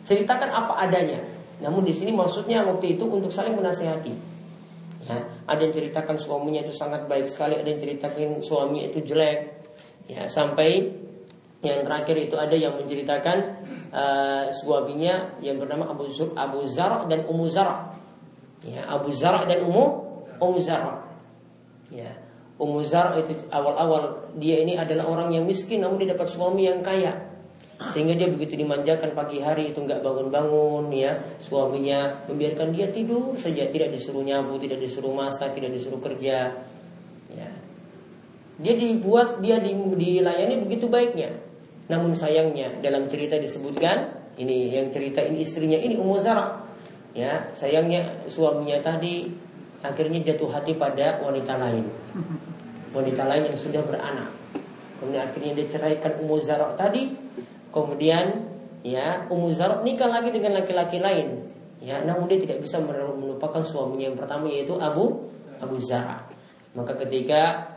Speaker 1: Ceritakan apa adanya. Namun di sini maksudnya waktu itu untuk saling menasehati. Ya, ada yang ceritakan suaminya itu sangat baik sekali, ada yang ceritakan suami itu jelek. Ya, sampai yang terakhir itu ada yang menceritakan uh, suaminya yang bernama Abu Zur, Abu Zar dan Ummu Zar. Ya, Abu Zar dan Ummu Ummu Zar. Ya. Ummu Zar itu awal-awal dia ini adalah orang yang miskin namun dia dapat suami yang kaya sehingga dia begitu dimanjakan pagi hari itu nggak bangun-bangun ya. Suaminya membiarkan dia tidur saja tidak disuruh nyabu tidak disuruh masak tidak disuruh kerja ya. Dia dibuat dia dilayani begitu baiknya. Namun sayangnya dalam cerita disebutkan ini yang cerita ini istrinya ini Ummu Zara ya sayangnya suaminya tadi akhirnya jatuh hati pada wanita lain. Wanita lain yang sudah beranak. Kemudian akhirnya dia ceraikan Ummu Zara tadi Kemudian ya Ummu Zarab nikah lagi dengan laki-laki lain. Ya, namun dia tidak bisa melupakan suaminya yang pertama yaitu Abu Abu Zara. Maka ketika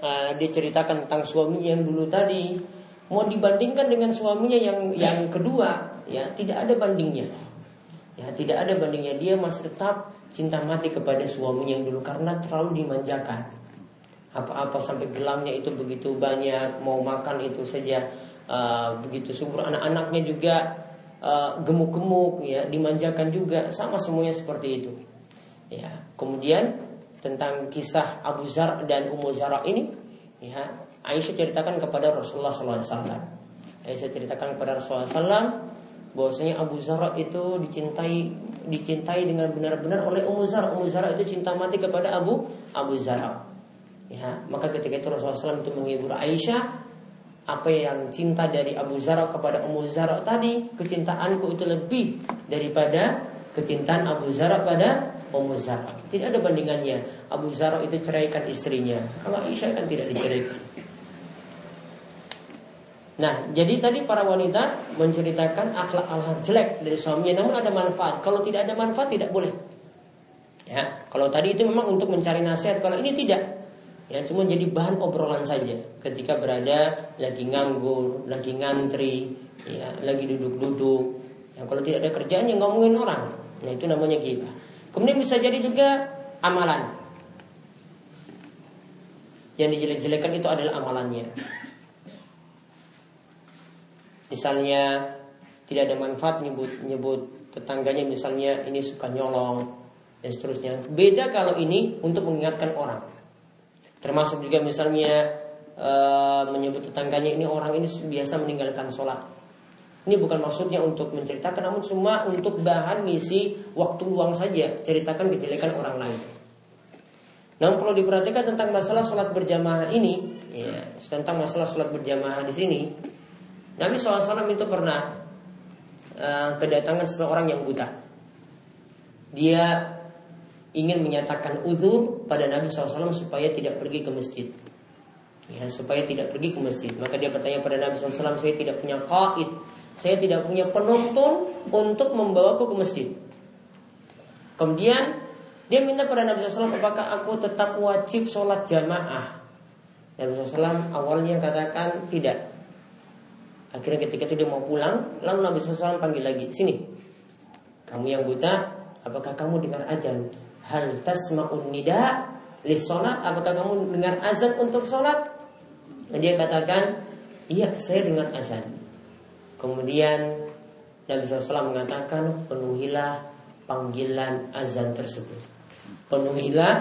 Speaker 1: uh, dia ceritakan tentang suaminya yang dulu tadi, mau dibandingkan dengan suaminya yang yang kedua, ya tidak ada bandingnya. Ya, tidak ada bandingnya. Dia masih tetap cinta mati kepada suaminya yang dulu karena terlalu dimanjakan. Apa-apa sampai gelangnya itu begitu banyak, mau makan itu saja uh, begitu. Subur anak-anaknya juga uh, gemuk-gemuk ya dimanjakan juga. Sama semuanya seperti itu. Ya kemudian tentang kisah Abu Zar dan Ummu Zara ini ya Aisyah ceritakan kepada Rasulullah SAW Aisyah ceritakan kepada Rasulullah SAW bahwasanya Abu Zara itu dicintai dicintai dengan benar-benar oleh Ummu Zara. Ummu Zara itu cinta mati kepada Abu Abu Zara. Ya maka ketika itu Rasulullah SAW itu menghibur Aisyah apa yang cinta dari Abu Zara kepada Ummu Zara tadi, kecintaanku itu lebih daripada kecintaan Abu Zara pada Ummu Zara. Tidak ada bandingannya. Abu Zara itu ceraikan istrinya. Kalau Aisyah kan tidak diceraikan. Nah, jadi tadi para wanita menceritakan akhlak akhlak jelek dari suaminya, namun ada manfaat. Kalau tidak ada manfaat tidak boleh. Ya, kalau tadi itu memang untuk mencari nasihat, kalau ini tidak. Ya, cuma jadi bahan obrolan saja ketika berada lagi nganggur, lagi ngantri, ya, lagi duduk-duduk. Ya, kalau tidak ada kerjaan ya ngomongin orang. Nah, itu namanya gibah. Kemudian bisa jadi juga amalan. Yang dijelek-jelekan itu adalah amalannya. Misalnya tidak ada manfaat nyebut nyebut tetangganya misalnya ini suka nyolong dan seterusnya. Beda kalau ini untuk mengingatkan orang. Termasuk juga misalnya e, menyebut tetangganya ini orang ini biasa meninggalkan sholat. Ini bukan maksudnya untuk menceritakan, namun cuma untuk bahan ngisi waktu luang saja, ceritakan kejelekan orang lain. Namun perlu diperhatikan tentang masalah sholat berjamaah ini, ya, tentang masalah sholat berjamaah di sini. Nabi SAW itu pernah uh, kedatangan seseorang yang buta. Dia ingin menyatakan uzur pada Nabi SAW supaya tidak pergi ke masjid. Ya, supaya tidak pergi ke masjid. Maka dia bertanya pada Nabi SAW, saya tidak punya qaid, saya tidak punya penonton untuk membawaku ke masjid. Kemudian dia minta pada Nabi SAW apakah aku tetap wajib sholat jamaah. Nabi SAW awalnya katakan tidak. Akhirnya ketika itu dia mau pulang, lalu Nabi SAW panggil lagi, sini. Kamu yang buta, apakah kamu dengar azan? Hal tasma'un nida li sholat? Apakah kamu dengar azan untuk sholat? Dan dia katakan, iya saya dengar azan. Kemudian Nabi SAW mengatakan, penuhilah panggilan azan tersebut penuhilah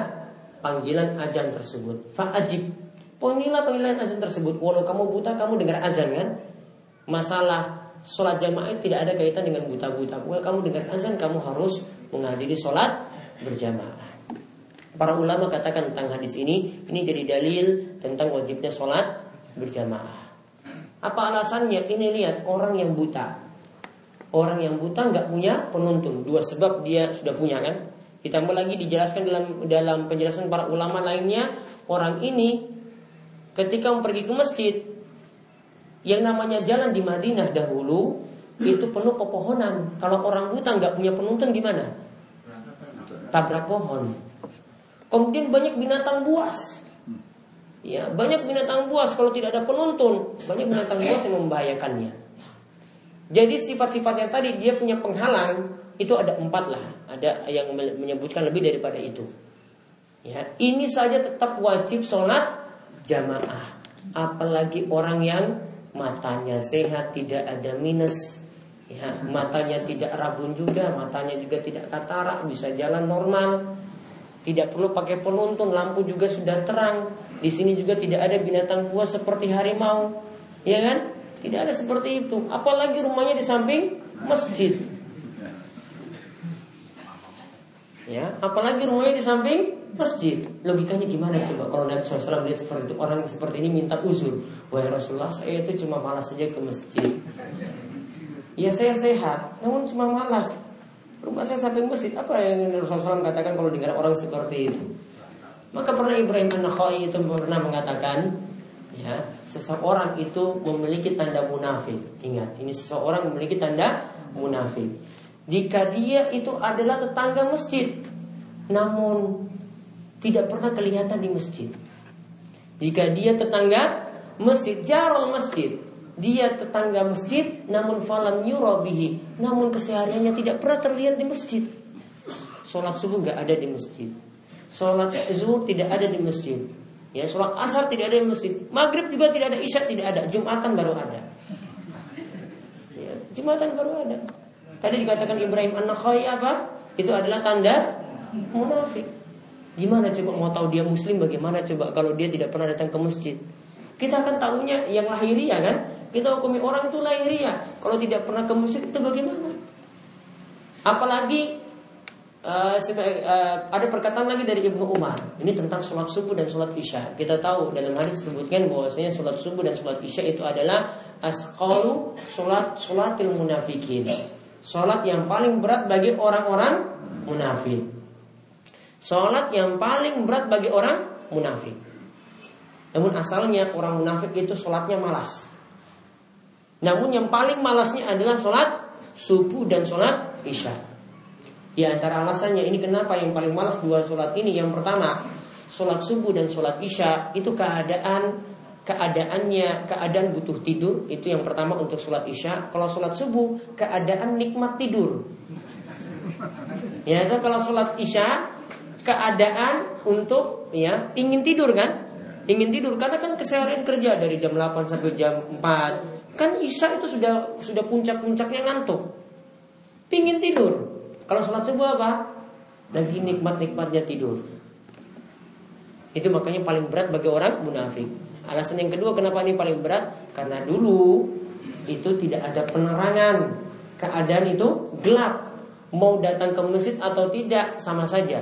Speaker 1: panggilan azan tersebut. Fa'ajib. Penuhilah panggilan azan tersebut. Walau kamu buta, kamu dengar azan kan? Masalah sholat jamaah tidak ada kaitan dengan buta-buta. Walau kamu dengar azan, kamu harus menghadiri sholat berjamaah. Para ulama katakan tentang hadis ini, ini jadi dalil tentang wajibnya sholat berjamaah. Apa alasannya? Ini lihat orang yang buta. Orang yang buta nggak punya penuntun. Dua sebab dia sudah punya kan? Ditambah lagi dijelaskan dalam dalam penjelasan para ulama lainnya, orang ini ketika pergi ke masjid yang namanya jalan di Madinah dahulu itu penuh pepohonan. Kalau orang buta nggak punya penuntun gimana? Tabrak pohon. Kemudian banyak binatang buas. Ya, banyak binatang buas kalau tidak ada penuntun, banyak binatang buas yang membahayakannya. Jadi sifat-sifatnya tadi dia punya penghalang itu ada empat lah. Ada yang menyebutkan lebih daripada itu. Ya, ini saja tetap wajib sholat jamaah. Apalagi orang yang matanya sehat, tidak ada minus, ya, matanya tidak rabun juga, matanya juga tidak katarak, bisa jalan normal, tidak perlu pakai penuntun, lampu juga sudah terang. Di sini juga tidak ada binatang buas seperti harimau, ya kan? Tidak ada seperti itu. Apalagi rumahnya di samping masjid. Ya, apalagi rumahnya di samping masjid. Logikanya gimana coba kalau Nabi SAW lihat seperti itu orang seperti ini minta uzur. Wahai Rasulullah, saya itu cuma malas saja ke masjid. Ya saya sehat, namun cuma malas. Rumah saya samping masjid. Apa yang Rasulullah SAW katakan kalau dengar orang seperti itu? Maka pernah Ibrahim An-Nakhai itu pernah mengatakan, ya seseorang itu memiliki tanda munafik. Ingat, ini seseorang memiliki tanda munafik jika dia itu adalah tetangga masjid namun tidak pernah kelihatan di masjid. Jika dia tetangga masjid, jarol masjid, dia tetangga masjid namun falam yurabihi, namun kesehariannya tidak pernah terlihat di masjid. Sholat subuh nggak ada di masjid. Sholat zuhur tidak ada di masjid. Ya, sholat asar tidak ada di masjid. Maghrib juga tidak ada, isya tidak ada. Jumatan baru ada. Ya, Jumatan baru ada. Tadi dikatakan Ibrahim An-Nakhai apa? Itu adalah tanda munafik. Gimana coba mau tahu dia muslim bagaimana coba kalau dia tidak pernah datang ke masjid? Kita akan tahunya yang lahiriah kan? Kita hukumi orang itu lahiriah. Kalau tidak pernah ke masjid itu bagaimana? Apalagi uh, ada perkataan lagi dari Ibnu Umar. Ini tentang sholat subuh dan sholat isya. Kita tahu dalam hadis disebutkan bahwasanya sholat subuh dan sholat isya itu adalah asqalu sholat sholatil munafikin. Sholat yang paling berat bagi orang-orang munafik. Sholat yang paling berat bagi orang munafik. Namun asalnya orang munafik itu sholatnya malas. Namun yang paling malasnya adalah sholat subuh dan sholat isya. Di antara alasannya ini kenapa yang paling malas dua sholat ini Yang pertama sholat subuh dan sholat isya itu keadaan keadaannya keadaan butuh tidur itu yang pertama untuk sholat isya. Kalau sholat subuh keadaan nikmat tidur. Ya kan kalau sholat isya keadaan untuk ya ingin tidur kan? Ingin tidur karena kan keseharian kerja dari jam 8 sampai jam 4 kan isya itu sudah sudah puncak-puncaknya ngantuk. Pingin tidur. Kalau sholat subuh apa? Lagi nikmat-nikmatnya tidur. Itu makanya paling berat bagi orang munafik. Alasan yang kedua kenapa ini paling berat? Karena dulu itu tidak ada penerangan. Keadaan itu gelap. Mau datang ke masjid atau tidak sama saja.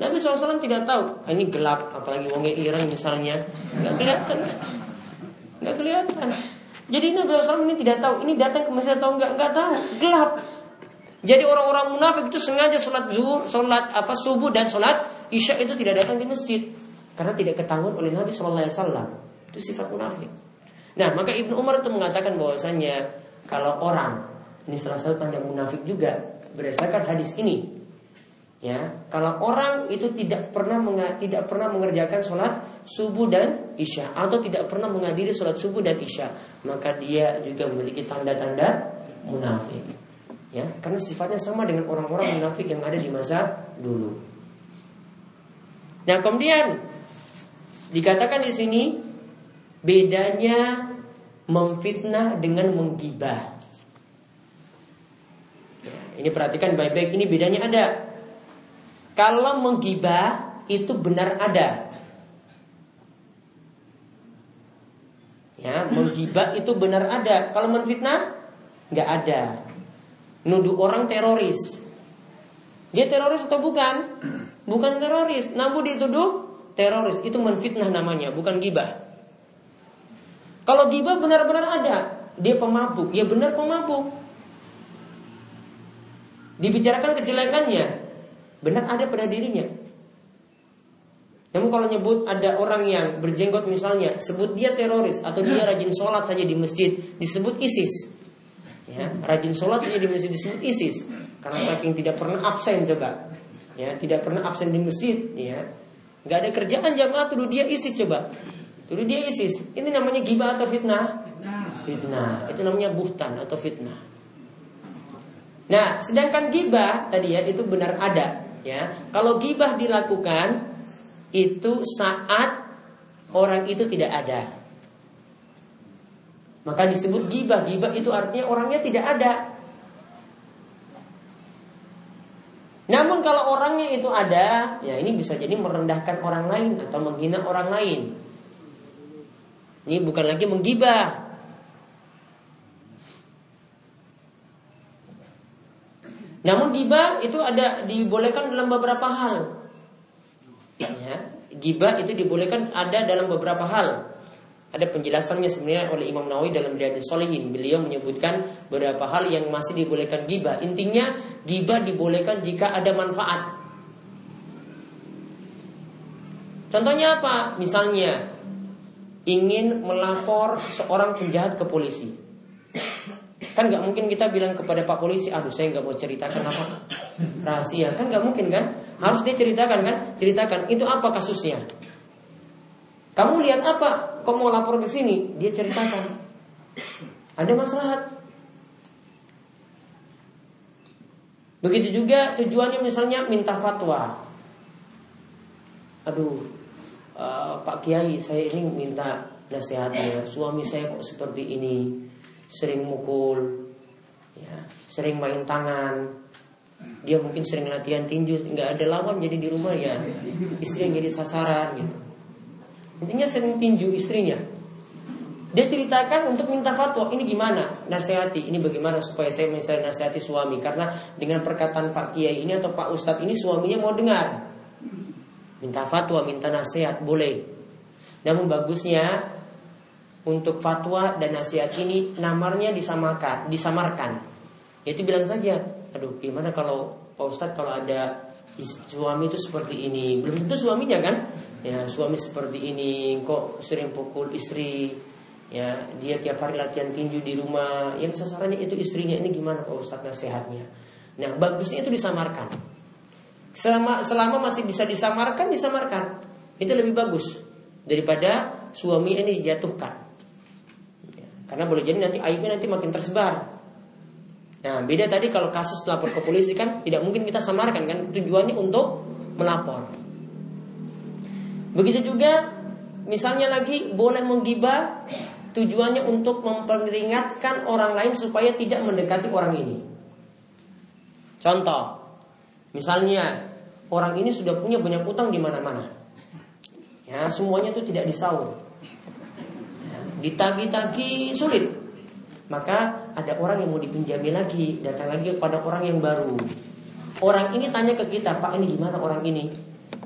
Speaker 1: Nabi SAW tidak tahu ah, ini gelap, apalagi wonge ireng misalnya, nggak kelihatan, nggak kelihatan. Jadi Nabi SAW ini tidak tahu ini datang ke masjid atau enggak, nggak tahu, gelap. Jadi orang-orang munafik itu sengaja sholat zuhur, sholat apa subuh dan sholat isya itu tidak datang di masjid karena tidak ketahuan oleh Nabi Wasallam. Itu sifat munafik. Nah maka Ibnu Umar itu mengatakan bahwasanya kalau orang ini salah satu tanda munafik juga berdasarkan hadis ini ya kalau orang itu tidak pernah tidak pernah mengerjakan sholat subuh dan isya atau tidak pernah menghadiri sholat subuh dan isya maka dia juga memiliki tanda-tanda munafik ya karena sifatnya sama dengan orang-orang munafik yang ada di masa dulu. Nah kemudian dikatakan di sini bedanya memfitnah dengan menggibah. Ya, ini perhatikan baik-baik ini bedanya ada. Kalau menggibah itu benar ada. Ya, menggibah itu benar ada. Kalau menfitnah nggak ada nuduh orang teroris. Dia teroris atau bukan? Bukan teroris, namun dituduh teroris. Itu menfitnah namanya, bukan gibah. Kalau gibah benar-benar ada, dia pemabuk, ya benar pemabuk. Dibicarakan kejelekannya, benar ada pada dirinya. Namun kalau nyebut ada orang yang berjenggot misalnya, sebut dia teroris atau dia rajin sholat saja di masjid, disebut ISIS. Ya rajin sholat saja di masjid disebut ISIS. Karena saking tidak pernah absen coba. Ya tidak pernah absen di masjid ya. Nggak ada kerjaan jamaah tuduh dia ISIS coba. Tuduh dia ISIS. Ini namanya gibah atau fitnah? Fitnah. Itu namanya buhtan atau fitnah. Nah sedangkan gibah tadi ya itu benar ada ya kalau gibah dilakukan itu saat orang itu tidak ada maka disebut gibah. Gibah itu artinya orangnya tidak ada. Namun kalau orangnya itu ada, ya ini bisa jadi merendahkan orang lain atau menghina orang lain. Ini bukan lagi menggibah. Namun gibah itu ada dibolehkan dalam beberapa hal. Ya, gibah itu dibolehkan ada dalam beberapa hal. Ada penjelasannya sebenarnya oleh Imam Nawawi dalam Riyadhus Shalihin. Beliau menyebutkan beberapa hal yang masih dibolehkan gibah. Intinya gibah dibolehkan jika ada manfaat. Contohnya apa? Misalnya ingin melapor seorang penjahat ke polisi. Kan nggak mungkin kita bilang kepada Pak Polisi, aduh saya nggak mau ceritakan apa rahasia. Kan nggak mungkin kan? Harus dia ceritakan kan? Ceritakan itu apa kasusnya? Kamu lihat apa? Kau mau lapor ke sini? Dia ceritakan. Ada masalah. Begitu juga tujuannya misalnya minta fatwa. Aduh, uh, Pak Kiai, saya ini minta nasihatnya. Suami saya kok seperti ini, sering mukul, ya, sering main tangan. Dia mungkin sering latihan tinju, nggak ada lawan jadi di rumah ya istri yang jadi sasaran gitu. Intinya sering tinju istrinya. Dia ceritakan untuk minta fatwa ini gimana nasihati ini bagaimana supaya saya bisa nasihati suami karena dengan perkataan Pak Kiai ini atau Pak Ustadz ini suaminya mau dengar minta fatwa minta nasihat boleh namun bagusnya untuk fatwa dan nasihat ini namarnya disamakan disamarkan. Yaitu bilang saja aduh gimana kalau Pak Ustadz kalau ada suami itu seperti ini? Belum tentu suaminya kan? Ya suami seperti ini kok sering pukul istri ya dia tiap hari latihan tinju di rumah. Yang sasarannya itu istrinya ini gimana Pak Ustadz nasihatnya? Nah bagusnya itu disamarkan. Selama, selama masih bisa disamarkan, disamarkan. Itu lebih bagus daripada suami ini dijatuhkan. Karena boleh jadi nanti aibnya nanti makin tersebar. Nah, beda tadi kalau kasus lapor ke polisi kan tidak mungkin kita samarkan kan tujuannya untuk melapor. Begitu juga misalnya lagi boleh menggibah tujuannya untuk memperingatkan orang lain supaya tidak mendekati orang ini. Contoh, misalnya orang ini sudah punya banyak utang di mana-mana. Ya, semuanya itu tidak disaur. Ditagi-tagi sulit. Maka ada orang yang mau dipinjami lagi, datang lagi kepada orang yang baru. Orang ini tanya ke kita, Pak ini gimana orang ini?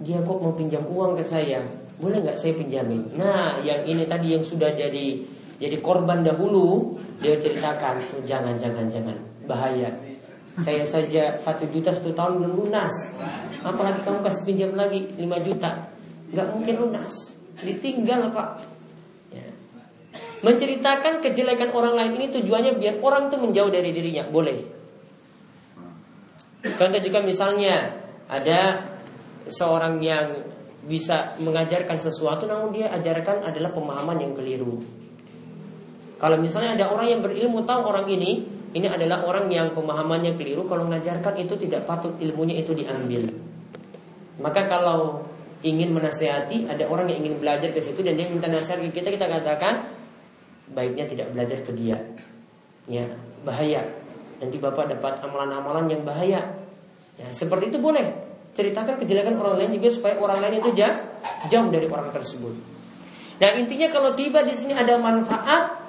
Speaker 1: Dia kok mau pinjam uang ke saya? Boleh nggak saya pinjamin? Nah, yang ini tadi yang sudah jadi jadi korban dahulu, dia ceritakan, jangan, jangan, jangan, bahaya. Saya saja satu juta satu tahun belum lunas. Apalagi kamu kasih pinjam lagi 5 juta, nggak mungkin lunas. Ditinggal pak. Menceritakan kejelekan orang lain ini tujuannya biar orang itu menjauh dari dirinya, boleh. Contoh juga misalnya ada seorang yang bisa mengajarkan sesuatu namun dia ajarkan adalah pemahaman yang keliru. Kalau misalnya ada orang yang berilmu tahu orang ini ini adalah orang yang pemahamannya keliru kalau mengajarkan itu tidak patut ilmunya itu diambil. Maka kalau ingin menasehati ada orang yang ingin belajar ke situ dan dia minta nasihat ke kita kita katakan baiknya tidak belajar ke dia. Ya, bahaya. Nanti Bapak dapat amalan-amalan yang bahaya. Ya, seperti itu boleh. Ceritakan kejelekan orang lain juga supaya orang lain itu jauh, jauh dari orang tersebut. Nah, intinya kalau tiba di sini ada manfaat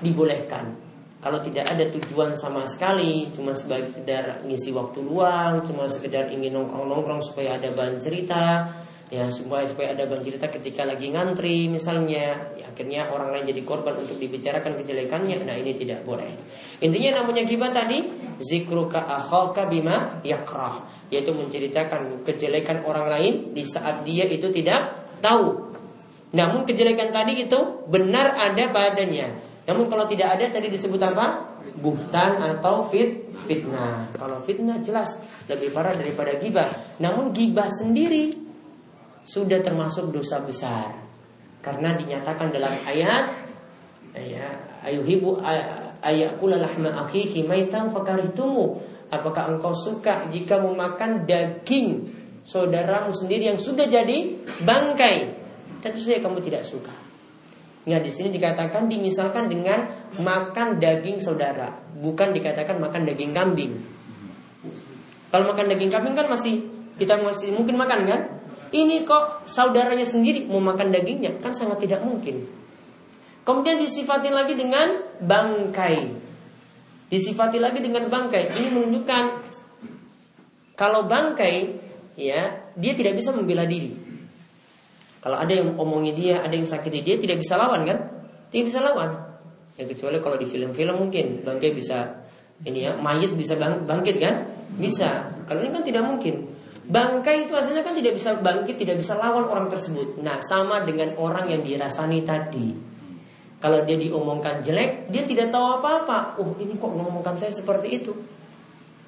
Speaker 1: dibolehkan. Kalau tidak ada tujuan sama sekali, cuma sekedar ngisi waktu luang, cuma sekedar ingin nongkrong-nongkrong supaya ada bahan cerita, ya supaya supaya ada bahan cerita ketika lagi ngantri misalnya, ya, akhirnya orang lain jadi korban untuk dibicarakan kejelekannya, nah ini tidak boleh. Intinya namanya gibah tadi zikruka akhaka bima yakrah, yaitu menceritakan kejelekan orang lain di saat dia itu tidak tahu. Namun kejelekan tadi itu benar ada badannya. Namun kalau tidak ada tadi disebut apa? Buhtan atau fit fitnah. Kalau fitnah jelas lebih parah daripada gibah. Namun gibah sendiri sudah termasuk dosa besar. Karena dinyatakan dalam ayat ya ayuhibu ayakula lahma akhihi maitan fakaritumu. Apakah engkau suka jika memakan daging saudaramu sendiri yang sudah jadi bangkai? Tentu saja kamu tidak suka. Nah di sini dikatakan dimisalkan dengan makan daging saudara, bukan dikatakan makan daging kambing. Kalau makan daging kambing kan masih kita masih mungkin makan kan? Ini kok saudaranya sendiri mau makan dagingnya kan sangat tidak mungkin. Kemudian disifati lagi dengan bangkai. Disifati lagi dengan bangkai. Ini menunjukkan kalau bangkai ya dia tidak bisa membela diri. Kalau ada yang omongi dia, ada yang sakiti dia, tidak bisa lawan kan? Tidak bisa lawan. Ya kecuali kalau di film-film mungkin bangkai bisa ini ya, mayat bisa bang, bangkit kan? Bisa. Kalau ini kan tidak mungkin. Bangkai itu aslinya kan tidak bisa bangkit, tidak bisa lawan orang tersebut. Nah, sama dengan orang yang dirasani tadi. Kalau dia diomongkan jelek, dia tidak tahu apa-apa. Oh, ini kok ngomongkan saya seperti itu.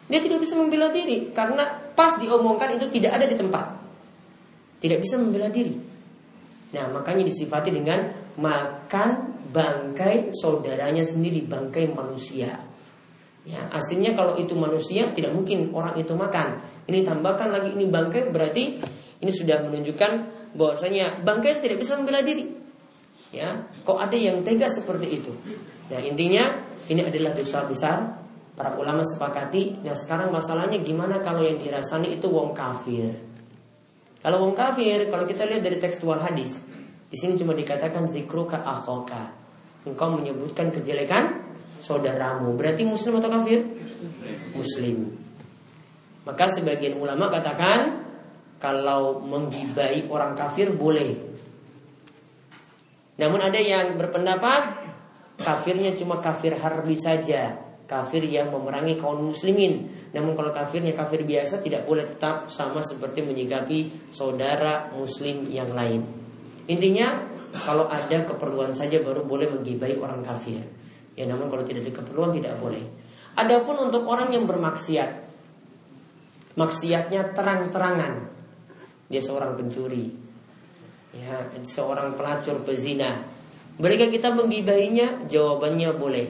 Speaker 1: Dia tidak bisa membela diri karena pas diomongkan itu tidak ada di tempat. Tidak bisa membela diri. Nah makanya disifati dengan makan bangkai saudaranya sendiri, bangkai manusia. Ya, aslinya kalau itu manusia tidak mungkin orang itu makan. Ini tambahkan lagi ini bangkai berarti ini sudah menunjukkan bahwasanya bangkai tidak bisa membela diri. Ya, kok ada yang tega seperti itu? Nah intinya ini adalah dosa besar. Para ulama sepakati. Nah sekarang masalahnya gimana kalau yang dirasani itu wong kafir? Kalau wong kafir, kalau kita lihat dari tekstual hadis, di sini cuma dikatakan zikruka akhoka. Engkau menyebutkan kejelekan saudaramu. Berarti muslim atau kafir? Muslim. Maka sebagian ulama katakan kalau menggibai orang kafir boleh. Namun ada yang berpendapat kafirnya cuma kafir harbi saja kafir yang memerangi kaum muslimin. Namun kalau kafirnya kafir biasa tidak boleh tetap sama seperti menyikapi saudara muslim yang lain. Intinya kalau ada keperluan saja baru boleh menggibai orang kafir. Ya namun kalau tidak ada keperluan tidak boleh. Adapun untuk orang yang bermaksiat maksiatnya terang-terangan. Dia seorang pencuri, ya, seorang pelacur pezina. Bolehkah kita menggibahinya? Jawabannya boleh.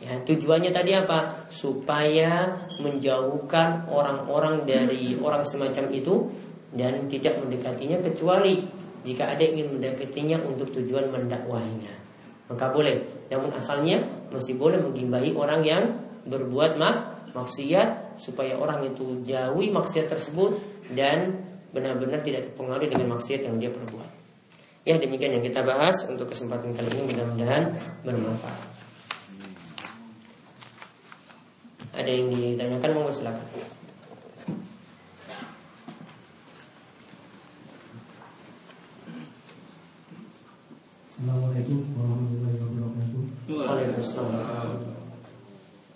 Speaker 1: Ya, tujuannya tadi apa? Supaya menjauhkan orang-orang dari orang semacam itu dan tidak mendekatinya kecuali jika ada yang ingin mendekatinya untuk tujuan mendakwahinya. Maka boleh. Namun asalnya masih boleh menggibahi orang yang berbuat mak maksiat supaya orang itu jauhi maksiat tersebut dan benar-benar tidak terpengaruh dengan maksiat yang dia perbuat. Ya demikian yang kita bahas untuk kesempatan kali ini mudah-mudahan bermanfaat. Ada yang ditanyakan mau silakan.
Speaker 2: Assalamualaikum warahmatullahi wabarakatuh.
Speaker 1: Waalaikumsalam.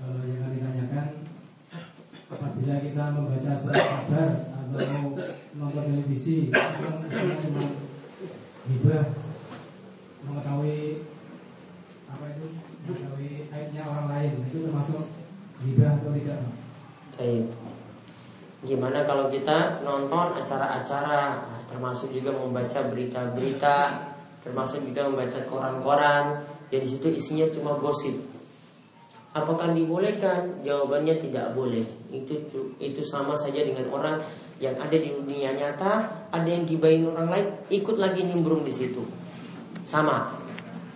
Speaker 2: Kalau yang kami tanyakan, apabila kita membaca surat kabar atau nonton televisi, itu misalnya cuma hibah mengetahui apa itu mengetahui aibnya orang lain itu termasuk hibah atau tidak?
Speaker 1: Baik. Gimana kalau kita nonton acara-acara, termasuk juga membaca berita-berita, termasuk juga membaca koran-koran, dan di situ isinya cuma gosip. Apakah dibolehkan? Jawabannya tidak boleh. Itu itu sama saja dengan orang yang ada di dunia nyata, ada yang gibain orang lain, ikut lagi nimbrung di situ. Sama.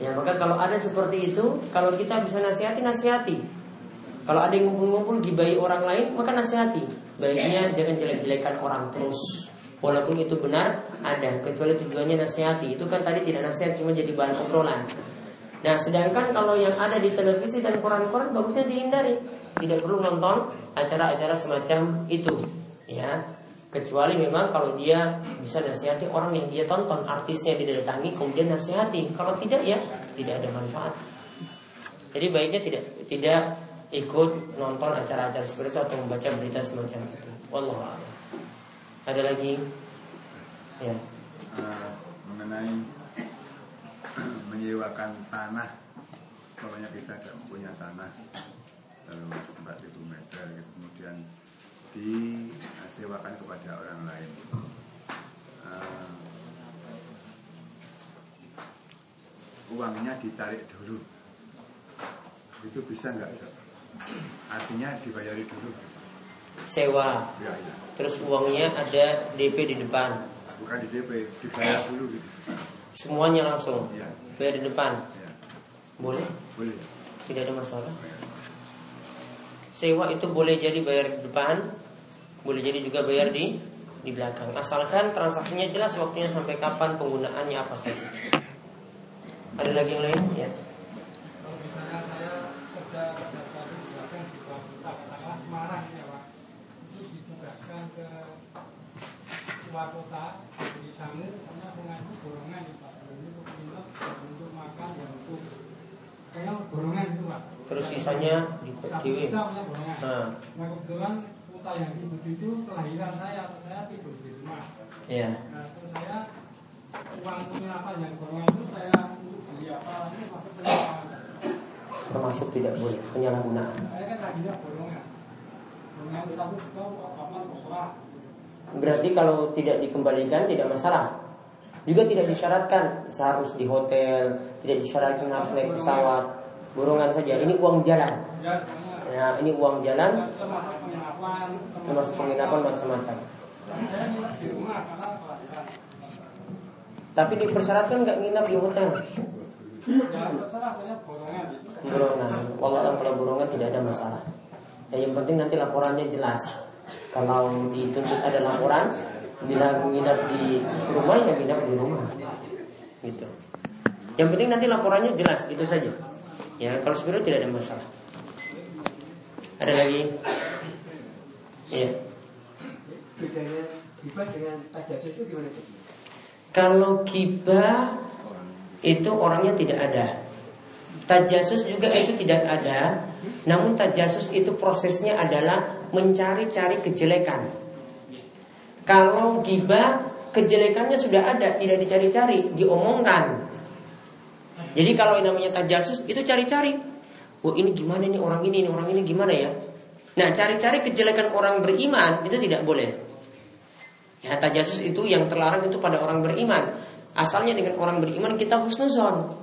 Speaker 1: Ya, maka kalau ada seperti itu, kalau kita bisa nasihati, nasihati. Kalau ada yang ngumpul-ngumpul gibai orang lain, maka nasihati. Baiknya jangan jelek-jelekan orang terus. Walaupun itu benar, ada. Kecuali tujuannya nasihati. Itu kan tadi tidak nasihat, cuma jadi bahan obrolan. Nah, sedangkan kalau yang ada di televisi dan koran-koran bagusnya dihindari. Tidak perlu nonton acara-acara semacam itu. Ya, kecuali memang kalau dia bisa nasihati orang yang dia tonton, artisnya didatangi kemudian nasihati. Kalau tidak ya tidak ada manfaat. Jadi baiknya tidak tidak ikut nonton acara-acara seperti itu atau membaca berita semacam itu. Wallahu. Ada lagi? Ya.
Speaker 3: Eh, mengenai menyewakan tanah pokoknya kita tidak punya tanah terus 4000 meter gitu. kemudian disewakan kepada orang lain Eh, uangnya ditarik dulu itu bisa nggak artinya dibayari dulu
Speaker 1: Sewa.
Speaker 3: ya, ya.
Speaker 1: Terus uangnya ada DP di depan.
Speaker 3: bukan di DP dibayar dulu gitu
Speaker 1: Semuanya langsung.
Speaker 3: ya,
Speaker 1: Bayar di depan.
Speaker 3: ya.
Speaker 1: Boleh?
Speaker 3: boleh
Speaker 1: Tidak ada masalah. Sewa itu boleh jadi bayar di depan, boleh jadi juga bayar di di belakang. Asalkan transaksinya jelas waktunya sampai kapan penggunaannya apa saja. Ada lagi yang lain? Ya.
Speaker 2: Kalau misalnya saya kerja pada suatu belakang di bawah kota katakanlah Semarang ya Pak, itu ditugaskan ke luar kota di sana karena mengaku golongan ya Pak, untuk minum, untuk makan, dan untuk pokoknya golongan itu Pak.
Speaker 1: Terus sisanya di
Speaker 2: Satu
Speaker 1: di
Speaker 2: juta punya golongan.
Speaker 1: Nah,
Speaker 2: Nah kebetulan kota yang tidur itu kelahiran saya, saya tidur di rumah.
Speaker 1: ya.
Speaker 2: Nah terus saya uang penginapan yang golongan itu saya untuk beli apa ini masuk penginapan.
Speaker 1: Termasuk tidak boleh penyalahgunaan.
Speaker 2: Saya kan tadinya golongan. Golongan itu tapi itu kapan terserah.
Speaker 1: Berarti kalau tidak dikembalikan tidak masalah. Juga tidak disyaratkan seharus di hotel, tidak disyaratkan harus naik pesawat, borongan saja. Ini uang jalan.
Speaker 2: Ya,
Speaker 1: ini uang jalan
Speaker 2: Termasuk penginapan.
Speaker 1: macam-macam. Tapi dipersyaratkan nggak nginap di hotel. Borongan. Walau kalau borongan tidak ada masalah. Ya, yang penting nanti laporannya jelas. Kalau dituntut ada laporan, bila menginap di rumah ya nginap di rumah. Gitu. Yang penting nanti laporannya jelas, itu saja. Ya, kalau sebenarnya tidak ada masalah. Ada lagi? Iya.
Speaker 4: bedanya hibah dengan tajasus itu gimana sih?
Speaker 1: Kalau gibah itu orangnya tidak ada. Tajasus juga itu tidak ada. Namun tajasus itu prosesnya adalah mencari-cari kejelekan. Kalau gibah kejelekannya sudah ada, tidak dicari-cari, diomongkan. Jadi kalau yang namanya tajasus itu cari-cari. Wah ini gimana nih orang ini, ini orang ini gimana ya? Nah, cari-cari kejelekan orang beriman itu tidak boleh. Ya, tajasus itu yang terlarang itu pada orang beriman. Asalnya dengan orang beriman kita husnuzon.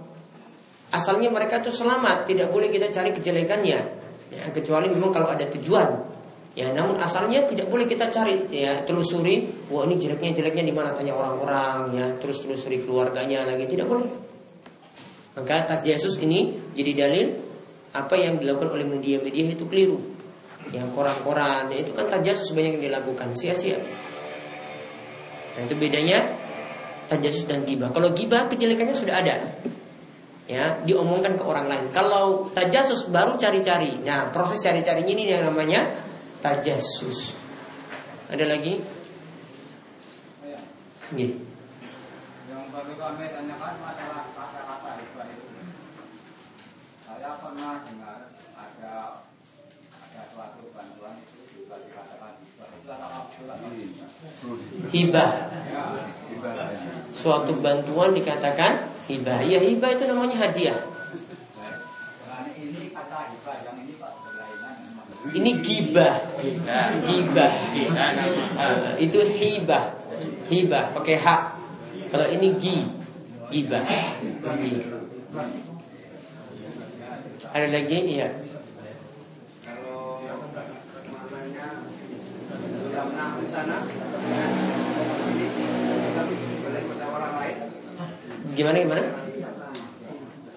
Speaker 1: Asalnya mereka itu selamat, tidak boleh kita cari kejelekannya. Ya, kecuali memang kalau ada tujuan. Ya, namun asalnya tidak boleh kita cari ya telusuri, wah ini jeleknya jeleknya di mana tanya orang-orang ya, terus telusuri keluarganya lagi tidak boleh. Maka tas Yesus ini jadi dalil apa yang dilakukan oleh media-media itu keliru. Yang koran-koran ya itu kan tajasus banyak yang dilakukan sia-sia. Nah itu bedanya tajasus dan gibah. Kalau gibah kejelekannya sudah ada ya diomongkan ke orang lain. Kalau tajasus baru cari-cari. Nah, proses cari-carinya ini yang namanya tajasus. Ada lagi? Gini.
Speaker 5: Yang perlu kami tanyakan masalah kata-kata hibah itu. Saya pernah dengar ada ada suatu bantuan itu juga dikatakan hibah. Surat
Speaker 1: Hibah.
Speaker 5: Ya,
Speaker 1: Suatu bantuan dikatakan hibah. Ya hibah itu namanya hadiah.
Speaker 5: Ini
Speaker 1: gibah. Gibah. Ah, itu hibah. Hibah pakai hak. Kalau ini gi, gibah. Gi. Ada lagi? Iya.
Speaker 5: Kalau boleh pada orang lain.
Speaker 1: Gimana gimana?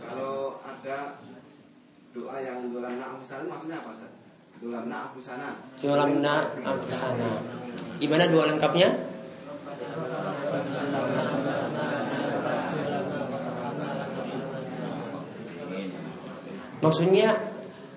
Speaker 5: Kalau ada doa yang dalam na'afusana maksudnya apa Ustaz? Dalam na'afusana.
Speaker 1: Jolamna Ampusana. Gimana dua lengkapnya? Maksudnya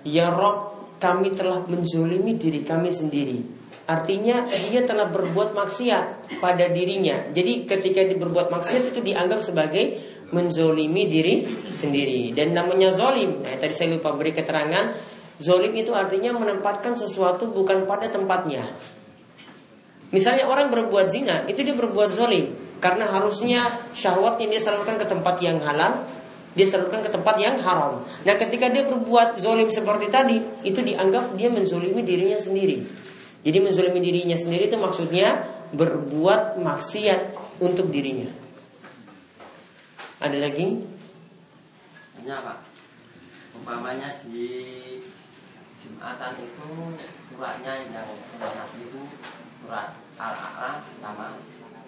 Speaker 1: Ya Rob kami telah menzolimi diri kami sendiri Artinya dia telah berbuat maksiat pada dirinya. Jadi ketika dia berbuat maksiat itu dianggap sebagai Menzolimi diri sendiri. Dan namanya zolim nah, Tadi saya lupa beri keterangan. Zolim itu artinya menempatkan sesuatu bukan pada tempatnya. Misalnya orang berbuat zina, itu dia berbuat zolim. Karena harusnya syahwatnya dia salurkan ke tempat yang halal Dia salurkan ke tempat yang haram. Nah ketika dia berbuat zolim seperti tadi Itu dianggap dia menzolimi dirinya sendiri Jadi menzolimi dirinya sendiri itu maksudnya Berbuat maksiat untuk dirinya Ada lagi?
Speaker 6: Artinya apa? Umpamanya di Jumatan itu suratnya yang surat Nabi itu surat Al-A'la sama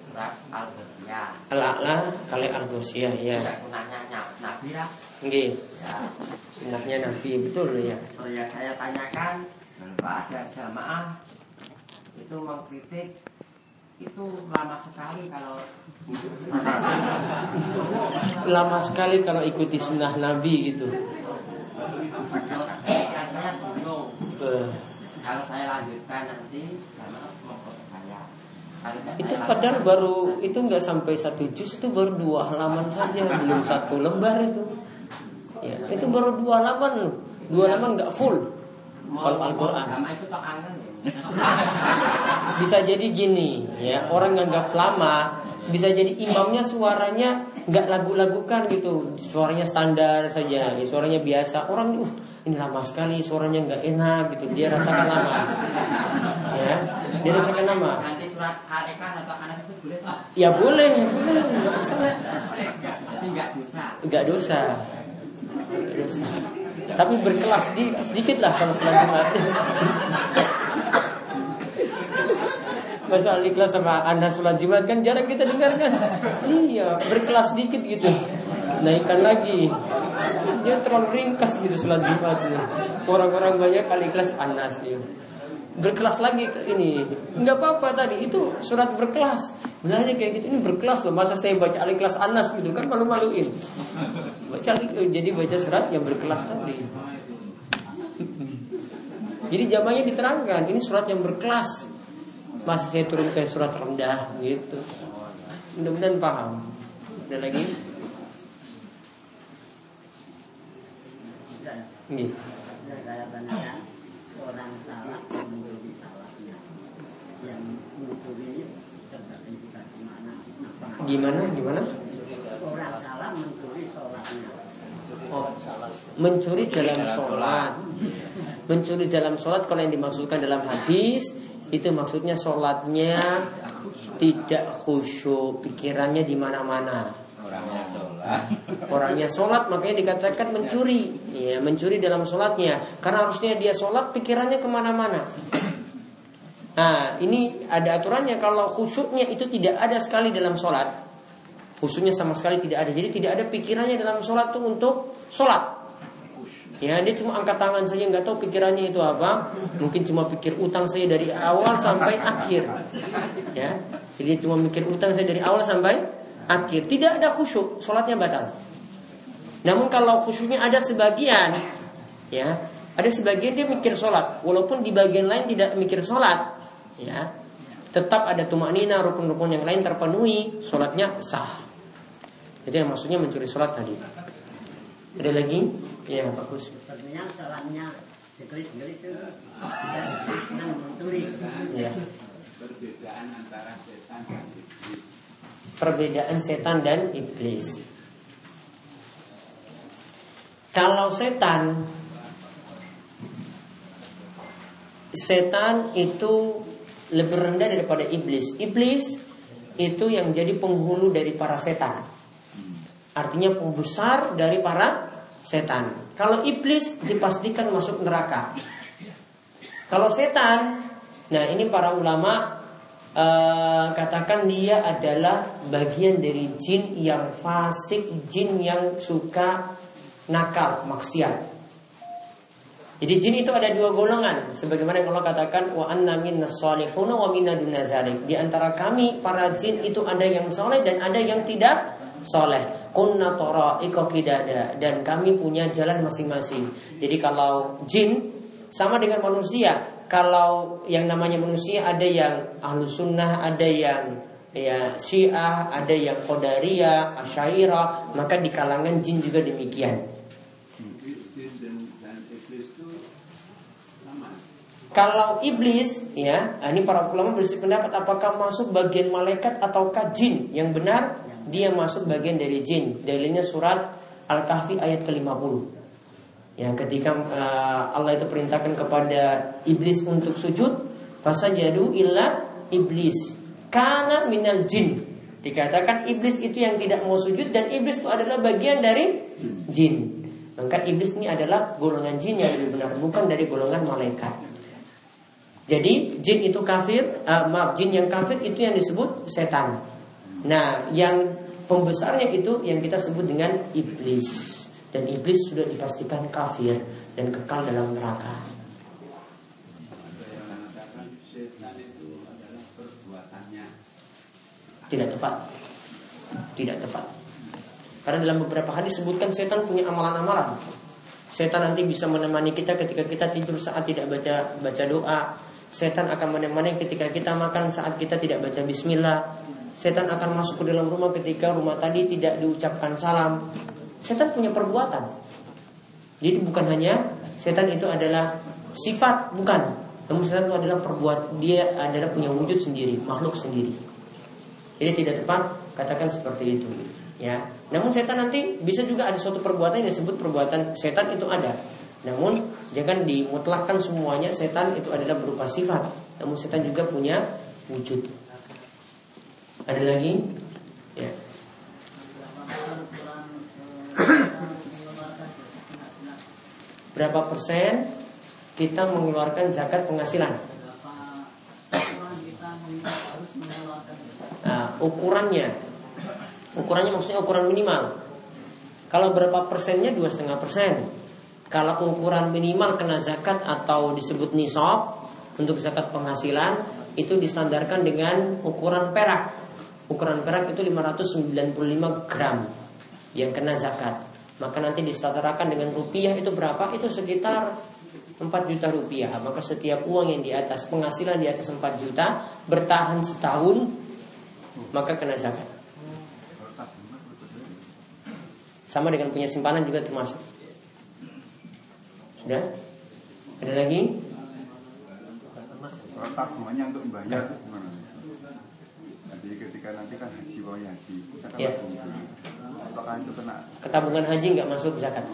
Speaker 6: surat Al-Ghasiyah.
Speaker 1: Al-A'la kali Al-Ghosiyah ya
Speaker 6: ny- Nabi lah.
Speaker 1: Nggih,
Speaker 6: Ya.
Speaker 1: sunnahnya Nabi betul ya
Speaker 6: Oh ya saya tanyakan kalau ada jamaah itu mengkritik itu lama sekali kalau
Speaker 1: Lama sekali kalau ikuti sunnah Nabi gitu Eh,
Speaker 6: kalau saya lanjutkan nanti saya.
Speaker 1: Itu padahal baru itu nggak sampai satu juz itu baru dua halaman saja belum satu lembar itu. Ya, itu baru dua halaman loh. Dua halaman nggak full. Kalau Al-Quran
Speaker 6: itu tak.
Speaker 1: bisa jadi gini ya orang nganggap lama bisa jadi imamnya suaranya nggak lagu-lagukan gitu. Suaranya standar saja ya, suaranya biasa. Orang uh ini lama sekali suaranya nggak enak gitu. Dia rasakan lama. Ya dia rasakan lama.
Speaker 6: Nanti surat atau Anas itu boleh tak?
Speaker 1: ya boleh boleh. Nggak masalah.
Speaker 6: Jadi nggak dosa.
Speaker 1: nggak dosa. Nggak dosa. Tapi berkelas sedikit, sedikit lah kalau sholat Jumat Masa ikhlas sama anda sholat Jumat kan jarang kita dengarkan Iya berkelas sedikit gitu. Naikkan lagi. Dia terlalu ringkas gitu sholat Jumat. Orang-orang banyak kali ikhlas anas ya. Berkelas lagi ini. Nggak apa-apa tadi itu surat berkelas. Bilangnya kayak gitu ini berkelas loh. Masa saya baca al-ikhlas anas gitu kan malu-maluin. Baca al- jadi baca surat yang berkelas tadi. Jadi jamanya diterangkan Ini surat yang berkelas Masa saya turun ke surat rendah gitu. Mudah-mudahan paham. Ada lagi?
Speaker 7: Tanyakan orang salah gimana?
Speaker 1: Gimana?
Speaker 7: Orang salah mencuri sholatnya
Speaker 1: mencuri dalam sholat. Mencuri dalam sholat kalau yang dimaksudkan dalam hadis itu maksudnya sholatnya tidak khusyuk, pikirannya di mana-mana.
Speaker 5: Orangnya sholat.
Speaker 1: Orangnya sholat makanya dikatakan mencuri, ya mencuri dalam sholatnya. Karena harusnya dia sholat pikirannya ke mana-mana. Nah ini ada aturannya kalau khusyuknya itu tidak ada sekali dalam sholat. Khusyuknya sama sekali tidak ada. Jadi tidak ada pikirannya dalam sholat itu untuk sholat. Ya dia cuma angkat tangan saja nggak tahu pikirannya itu apa. Mungkin cuma pikir utang saya dari awal sampai akhir. Ya, jadi cuma mikir utang saya dari awal sampai akhir. Tidak ada khusyuk, sholatnya batal. Namun kalau khusyuknya ada sebagian, ya ada sebagian dia mikir sholat, walaupun di bagian lain tidak mikir sholat, ya tetap ada tumanina rukun-rukun yang lain terpenuhi, sholatnya sah. Jadi yang maksudnya mencuri sholat tadi. Ada lagi? Ya bagus.
Speaker 7: Sepertinya sholatnya jegelit-jegelit itu tidak senang mencuri.
Speaker 1: Ya.
Speaker 5: Perbedaan antara setan dan iblis.
Speaker 1: Perbedaan setan dan iblis. Kalau setan Setan itu lebih rendah daripada iblis. Iblis itu yang jadi penghulu dari para setan. Artinya pembesar dari para setan. Kalau iblis dipastikan masuk neraka. Kalau setan, nah ini para ulama eh, katakan dia adalah bagian dari jin yang fasik, jin yang suka nakal, maksiat. Jadi jin itu ada dua golongan sebagaimana yang Allah katakan wa anna minna wa minna. Di antara kami para jin itu ada yang soleh dan ada yang tidak soleh. Kunna tara'iqa qidada dan kami punya jalan masing-masing. Jadi kalau jin sama dengan manusia. Kalau yang namanya manusia ada yang ahlu sunnah, ada yang ya syiah, ada yang qadariyah, asyairah, maka di kalangan jin juga demikian. Kalau iblis, ya, ini para ulama bersependapat apakah masuk bagian malaikat ataukah jin? Yang benar, dia masuk bagian dari jin. Dalilnya surat Al-Kahfi ayat ke-50. Ya, ketika uh, Allah itu perintahkan kepada iblis untuk sujud, fasajadu illa iblis. Karena minal jin. Dikatakan iblis itu yang tidak mau sujud dan iblis itu adalah bagian dari jin. Maka iblis ini adalah golongan jin yang lebih benar, bukan dari golongan malaikat. Jadi jin itu kafir, uh, maaf jin yang kafir itu yang disebut setan. Nah, yang pembesarnya itu yang kita sebut dengan iblis. Dan iblis sudah dipastikan kafir dan kekal dalam neraka. Tidak tepat. Tidak tepat. Karena dalam beberapa hadis sebutkan setan punya amalan-amalan. Setan nanti bisa menemani kita ketika kita tidur saat tidak baca baca doa. Setan akan menemani ketika kita makan saat kita tidak baca bismillah. Setan akan masuk ke dalam rumah ketika rumah tadi tidak diucapkan salam. Setan punya perbuatan. Jadi bukan hanya setan itu adalah sifat, bukan. Namun setan itu adalah perbuat dia adalah punya wujud sendiri, makhluk sendiri. Jadi tidak tepat katakan seperti itu. Ya. Namun setan nanti bisa juga ada suatu perbuatan yang disebut perbuatan setan itu ada. Namun jangan dimutlakkan semuanya setan itu adalah berupa sifat. Namun setan juga punya wujud. Ada lagi? Ya. Berapa persen kita mengeluarkan zakat penghasilan? Nah, ukurannya, ukurannya maksudnya ukuran minimal. Kalau berapa persennya dua setengah persen. Kalau ukuran minimal kena zakat atau disebut nisab untuk zakat penghasilan itu distandarkan dengan ukuran perak. Ukuran perak itu 595 gram yang kena zakat. Maka nanti disetarakan dengan rupiah itu berapa? Itu sekitar 4 juta rupiah. Maka setiap uang yang di atas penghasilan di atas 4 juta bertahan setahun maka kena zakat. Sama dengan punya simpanan juga termasuk. Sudah? Ada lagi?
Speaker 3: Kalau tabungannya untuk membayar? Jadi ketika nanti kan haji mau haji, kita kan
Speaker 1: Ya.
Speaker 3: Apakah itu kena
Speaker 1: Ketabungan haji nggak masuk zakat.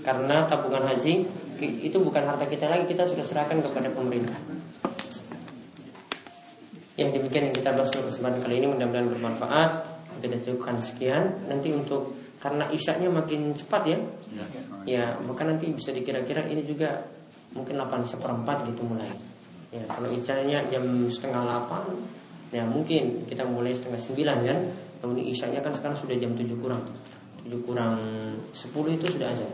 Speaker 1: Karena tabungan haji Itu bukan harta kita lagi, kita sudah serahkan kepada pemerintah. Yang demikian yang kita bahas pada kesempatan kali ini mudah-mudahan bermanfaat. Kita cukupkan sekian. Nanti untuk karena isyaknya makin cepat ya. Ya, bahkan nanti bisa dikira-kira ini juga mungkin 8 seperempat gitu mulai. Ya, kalau isyaknya jam setengah 8 ya mungkin kita mulai setengah 9 kan. Namun isyaknya kan sekarang sudah jam 7 kurang. 7 kurang 10 itu sudah azan.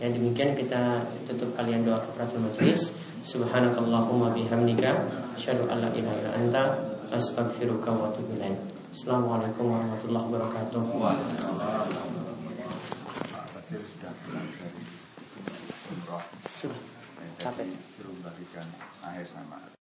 Speaker 1: Yang demikian kita tutup kalian doa kafaratul majlis. Subhanakallahumma bihamdika asyhadu an la ilaha illa anta astaghfiruka wa atubu ilaik. Assalamualaikum warahmatullahi wabarakatuh.
Speaker 3: Sudah.
Speaker 1: Capek.
Speaker 3: Bagikan akhir sama